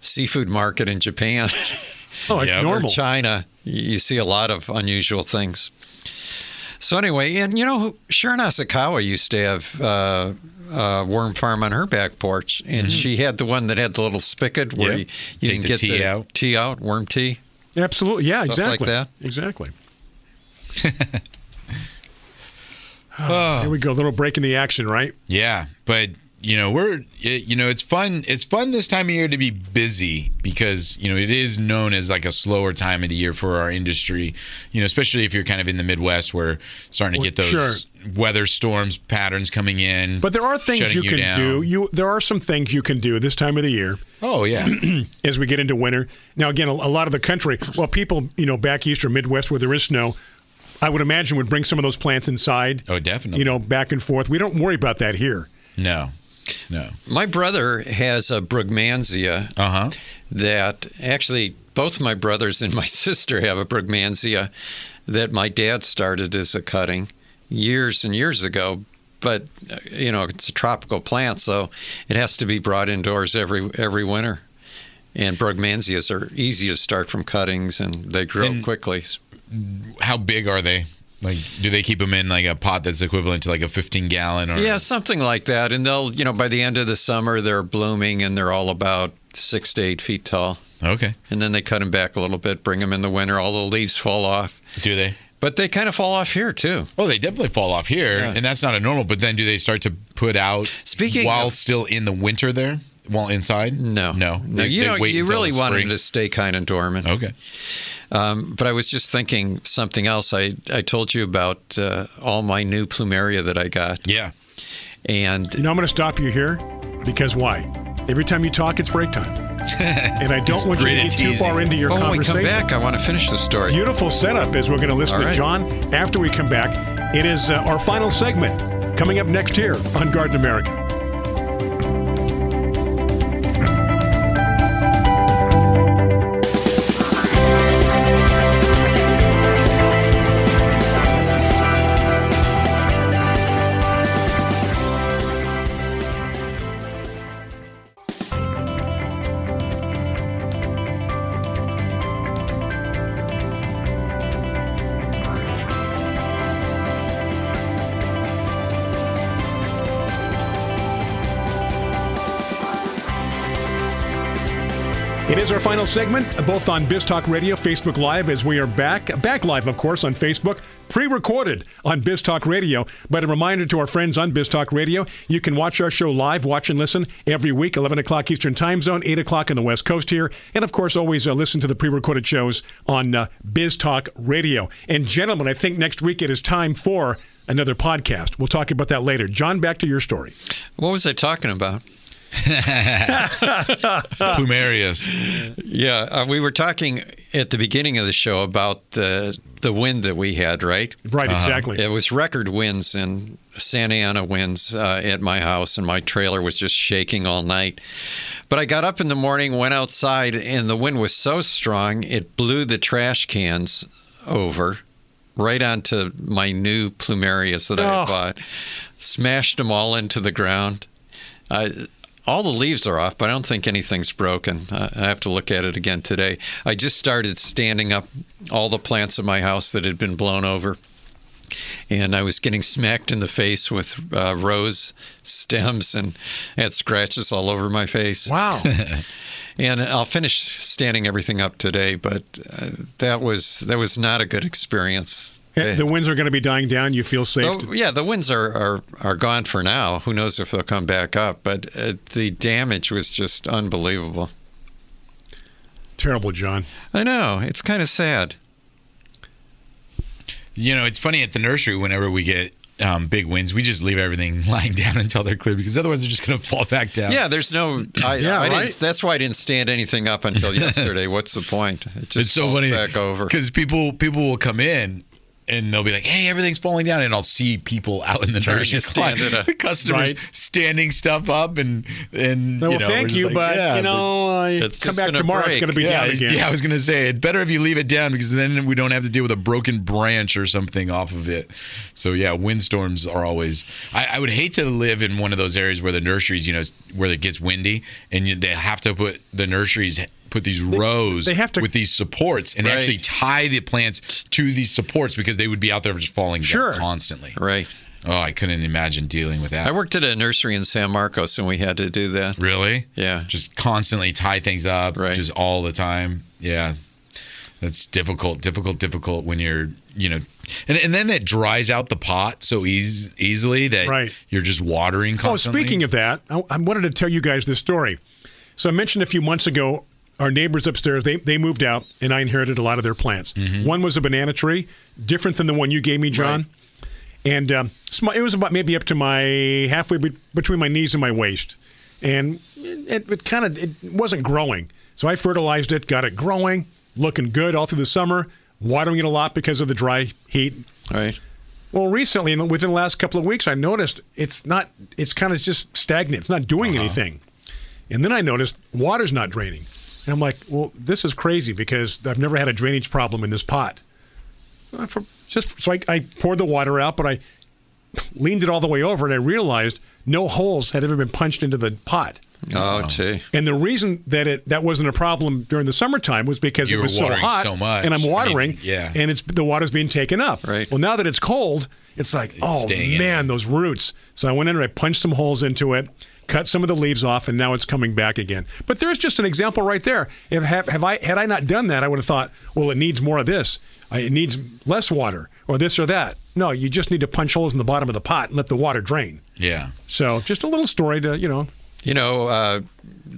seafood market in Japan, Oh, it's or normal. China, you see a lot of unusual things. So anyway, and you know, Sharon Asakawa used to have uh, a worm farm on her back porch, and mm-hmm. she had the one that had the little spigot where Yeah. you, you Take can the get tea the out. tea out, worm tea. Absolutely. Yeah. Stuff like exactly. that. Exactly. Oh, (laughs) Here we go. A little break in the action, right? Yeah, but you know we're it, you know it's fun. It's fun this time of year to be busy because you know it is known as like a slower time of the year for our industry. You know, especially if you're kind of in the Midwest, where starting to get those sure. weather storms patterns coming in. But there are things you can do. You there are some things you can do this time of the year. Oh yeah. (clears throat) as we get into winter. Now again, a, a lot of the country, well, people you know back east or Midwest where there is snow, I would imagine would bring some of those plants inside. Oh, definitely. You know, back and forth. We don't worry about that here. No, no. My brother has a Brugmansia uh-huh. that actually both my brothers and my (laughs) sister have a Brugmansia that my dad started as a cutting years and years ago. But uh, you know, it's a tropical plant, so it has to be brought indoors every every winter. And Brugmansias are easy to start from cuttings, and they grow And- quickly. How big are they? Like, do they keep them in like a pot that's equivalent to like a 15 gallon? Or Yeah, something like that. And they'll, you know, by the end of the summer, they're blooming and they're all about six to eight feet tall. Okay. And then they cut them back a little bit, bring them in the winter. All the leaves fall off. Do they? But they kind of fall off here too. Oh, they definitely fall off here, Yeah. and that's not a normal. But then, do they start to put out Speaking while of- still in the winter there, while inside? No, no, No, They- you they know, you really the want them to stay kind of dormant. Okay. Um, but I was just thinking something else. I, I told you about uh, all my new plumeria that I got. Yeah. And You know, I'm going to stop you here because why? Every time you talk, it's break time, (laughs) and I don't want you to get too far into your Well, when we conversation. come back, I want to finish the story. Beautiful setup as we're going to listen All to. John after we come back. It is uh, our final segment coming up next here on Garden America. Is our final segment, both on Biz Talk Radio, Facebook Live, as we are back. Back live, of course, on Facebook, pre recorded on Biz Talk Radio. But a reminder to our friends on Biz Talk Radio you can watch our show live, watch and listen every week, 11 o'clock Eastern Time Zone, 8 o'clock on the West Coast here. And of course, always uh, listen to the pre recorded shows on uh, Biz Talk Radio. And gentlemen, I think next week it is time for another podcast. We'll talk about that later. John, back to your story. What was I talking about? (laughs) Plumerias. Yeah, uh, we were talking at the beginning of the show about the the wind that we had, right? Right, Uh-huh. exactly. It was record winds and Santa Ana winds uh, at my house, and my trailer was just shaking all night. But I got up in the morning, went outside, and the wind was so strong it blew the trash cans over right onto my new plumerias that I Oh. had bought, smashed them all into the ground. I, all the leaves are off, but I don't think anything's broken. I I have to look at it again today. I just started standing up all the plants in my house that had been blown over. And I was getting smacked in the face with uh, rose stems and had scratches all over my face. Wow. (laughs) and I'll finish standing everything up today, but uh, that was that was not a good experience. And the winds are going to be dying down. You feel safe. So, yeah, the winds are, are, are gone for now. Who knows if they'll come back up? But uh, the damage was just unbelievable. Terrible, John. I know. It's kind of sad. You know, it's funny at the nursery whenever we get um, big winds, we just leave everything (laughs) lying down until they're clear because otherwise they're just going to fall back down. Yeah, there's no. I, Yeah, I right? didn't, that's why I didn't stand anything up until (laughs) yesterday. What's the point? It just it's so falls funny back over. because people people will come in and they'll be like, "Hey, everything's falling down," and I'll see people out in the Trying nursery, (laughs) stand it (laughs) customers Right. standing stuff up, and and Well, you know, thank you, like, but, yeah, you know, uh, It's come back gonna tomorrow. It's going to be yeah, down again. yeah, I was gonna say it better if you leave it down because then we don't have to deal with a broken branch or something off of it. So yeah, windstorms are always. I, I would hate to live in one of those areas where the nurseries, you know, where it gets windy and you, they have to put the nurseries put these rows they have to- with these supports and Right. actually tie the plants to these supports because they would be out there just falling Sure. down constantly. Right. Oh, I couldn't imagine dealing with that. I worked at a nursery in San Marcos, and we had to do that. Really? Yeah. Just constantly tie things up, Right. just all the time. Yeah. That's difficult, difficult, difficult when you're, you know, and, and then it dries out the pot so eas- easily that Right. you're just watering oh, constantly. Oh, speaking of that, I, I wanted to tell you guys this story. So I mentioned a few months ago, our neighbors upstairs they they moved out, and I inherited a lot of their plants. Mm-hmm. One was a banana tree, different than the one you gave me, John. And um, it was about maybe up to my halfway be- between my knees and my waist, and it, it kind of it wasn't growing. So I fertilized it, got it growing, looking good all through the summer, watering it a lot because of the dry heat. Right. Well, recently, in within the last couple of weeks, I noticed it's not. It's kind of just stagnant. It's not doing anything. And then I noticed water's not draining. And I'm like, well, this is crazy because I've never had a drainage problem in this pot. Uh, For, just so I, I poured the water out, but I leaned it all the way over, and I realized no holes had ever been punched into the pot. Oh, gee. And the reason that it that wasn't a problem during the summertime was because You it were was so hot, so much. and I I'm mean, watering, yeah. and it's the water's being taken up. Right. Well, now that it's cold, it's like, oh man, those roots. So I went in and I punched some holes into it, cut some of the leaves off, and now it's coming back again. But there's just an example right there. If have, have I had I not done that, I would have thought, well, it needs more of this. It needs less water, or this or that. No, you just need to punch holes in the bottom of the pot and let the water drain. Yeah. So just a little story to you know. You know, uh,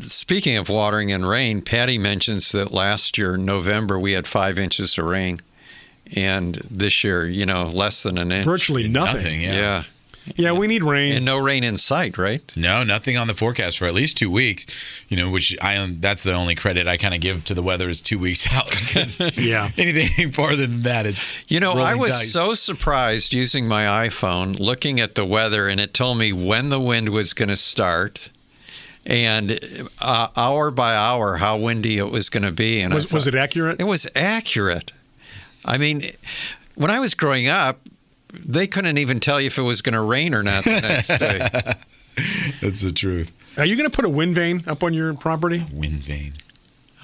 speaking of watering and rain, Patty mentions that last year, November, we had five inches of rain. And this year, you know, less than an inch. Virtually nothing. Nothing, yeah. Yeah. Yeah, we need rain. And no rain in sight, right? No, nothing on the forecast for at least two weeks. You know, which I that's the only credit I kind of give to the weather is two weeks (laughs) out. 'cause (laughs) Yeah. anything farther than that, it's You know, I was dice. so surprised using my iPhone, looking at the weather, and it told me when the wind was going to start, and uh, hour by hour how windy it was going to be. And I Was, was it accurate? It was accurate. I mean, when I was growing up, they couldn't even tell you if it was going to rain or not the next day. (laughs) That's the truth. Are you going to put a wind vane up on your property? A Wind vane.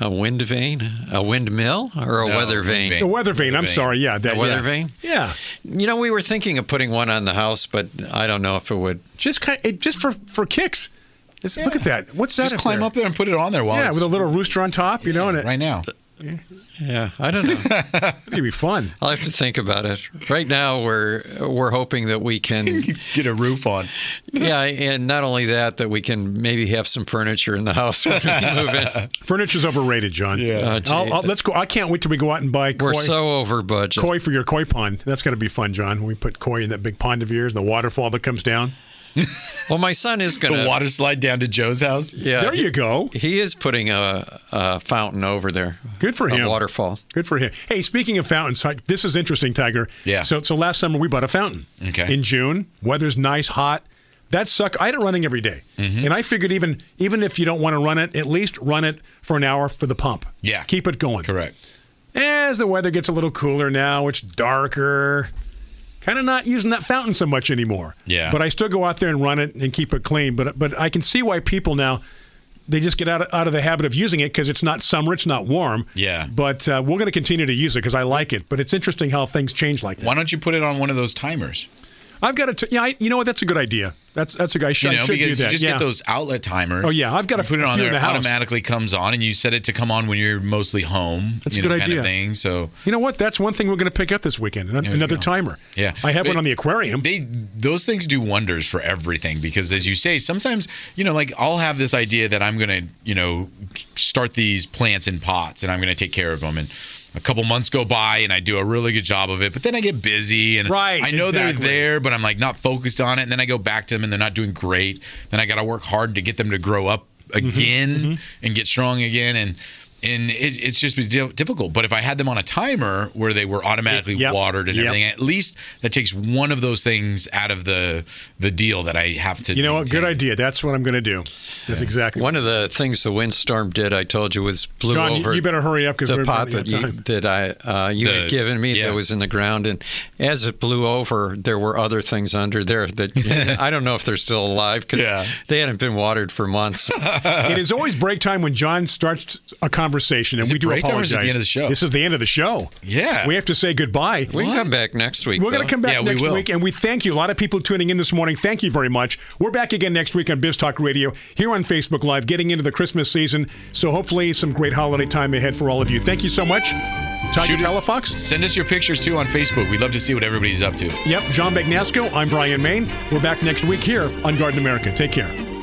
A wind vane, a windmill, or a No, weather vane? vane. A weather vane. Weather I'm vane. sorry. Yeah, that A weather yeah. vane? Yeah, You know, we were thinking of putting one on the house, but I don't know if it would. just kind it, just for for kicks. Just Look at that. What's that? Just climb there? up there and put it on there while Yeah, it's with a little rooster on top, you know, and it, right now. Yeah, I don't know. (laughs) it'd be fun. I'll have to think about it. Right now, we're we're hoping that we can, (laughs) Get a roof on. yeah, and not only that, that we can maybe have some furniture in the house when we move in. (laughs) Furniture's overrated, John. Oh, gee. Uh, I'll, I'll, let's go. I can't wait till we go out and buy koi, We're so over budget. koi for your koi pond. That's going to be fun, John. When we put koi in that big pond of yours, the waterfall that comes down. (laughs) Well, my son is going The to. water slide down to Joe's house. Yeah, there you go. he is putting a, a fountain over there. Good for a him. waterfall. Good for him. Hey, speaking of fountains, this is interesting, Tiger. Yeah. So, so last summer we bought a fountain. Okay. In June, weather's nice, hot. That suck. I had it running every day. Mm-hmm. and I figured even even if you don't want to run it, at least run it for an hour for the pump. Yeah. Keep it going. Correct. As the weather gets a little cooler now, it's darker. Kind of not using that fountain so much anymore. Yeah. But I still go out there and run it and keep it clean. But but I can see why people now they just get out of, out of the habit of using it because it's not summer, it's not warm. Yeah. But uh, we're going to continue to use it because I like it. But it's interesting how things change like that. Why don't you put it on one of those timers? I've got to. Yeah, I, you know what? That's a good idea. That's that's a guy. I should, you know, I should because do that. you just yeah. get those outlet timers. Oh, yeah, I've got to put it on there. the It automatically comes on, and you set it to come on when you're mostly home. That's you a know, good kind idea. of thing. So You know what? That's one thing we're going to pick up this weekend. an- Another timer. Yeah, I have one on the aquarium. They those things do wonders for everything because, as you say, sometimes you know, like I'll have this idea that I'm gonna, you know, start these plants in pots and I'm gonna take care of them, and a couple months go by and I do a really good job of it, but then I get busy and Right, I know exactly. they're there, but I'm like not focused on it, and then I go back to them and they're not doing great. Then I got to work hard to get them to grow up Mm-hmm, again and get strong again, and. And it, it's just been difficult. But if I had them on a timer where they were automatically Yep. watered and Yep. everything, at least that takes one of those things out of the the deal that I have to. You know what? Good idea. That's what I'm going to do. That's exactly. One of the things the windstorm did, I told you, was blew John, over. you better hurry up 'cause the we're pot that you, that I uh, you The- had given me yeah. that was in the ground, and as it blew over, there were other things under there that (laughs) I don't know if they're still alive because Yeah. they hadn't been watered for months. (laughs) it is always break time when John starts a conversation, and Is we do break time or apologize. is the end of the show? This is the end of the show. Yeah. we have to say goodbye. we can come back next week. We're going to come back Yeah, next will. week, and we thank you. A lot of people tuning in this morning. Thank you very much. We're back again next week on Biz Talk Radio here on Facebook Live, getting into the Christmas season. So hopefully, some great holiday time ahead for all of you. Thank you so much, Tiger Shoot it. Palafox. Send us your pictures too on Facebook. We'd love to see what everybody's up to. Yep, John Bagnasco. I'm Brian Main. We're back next week here on Garden America. Take care.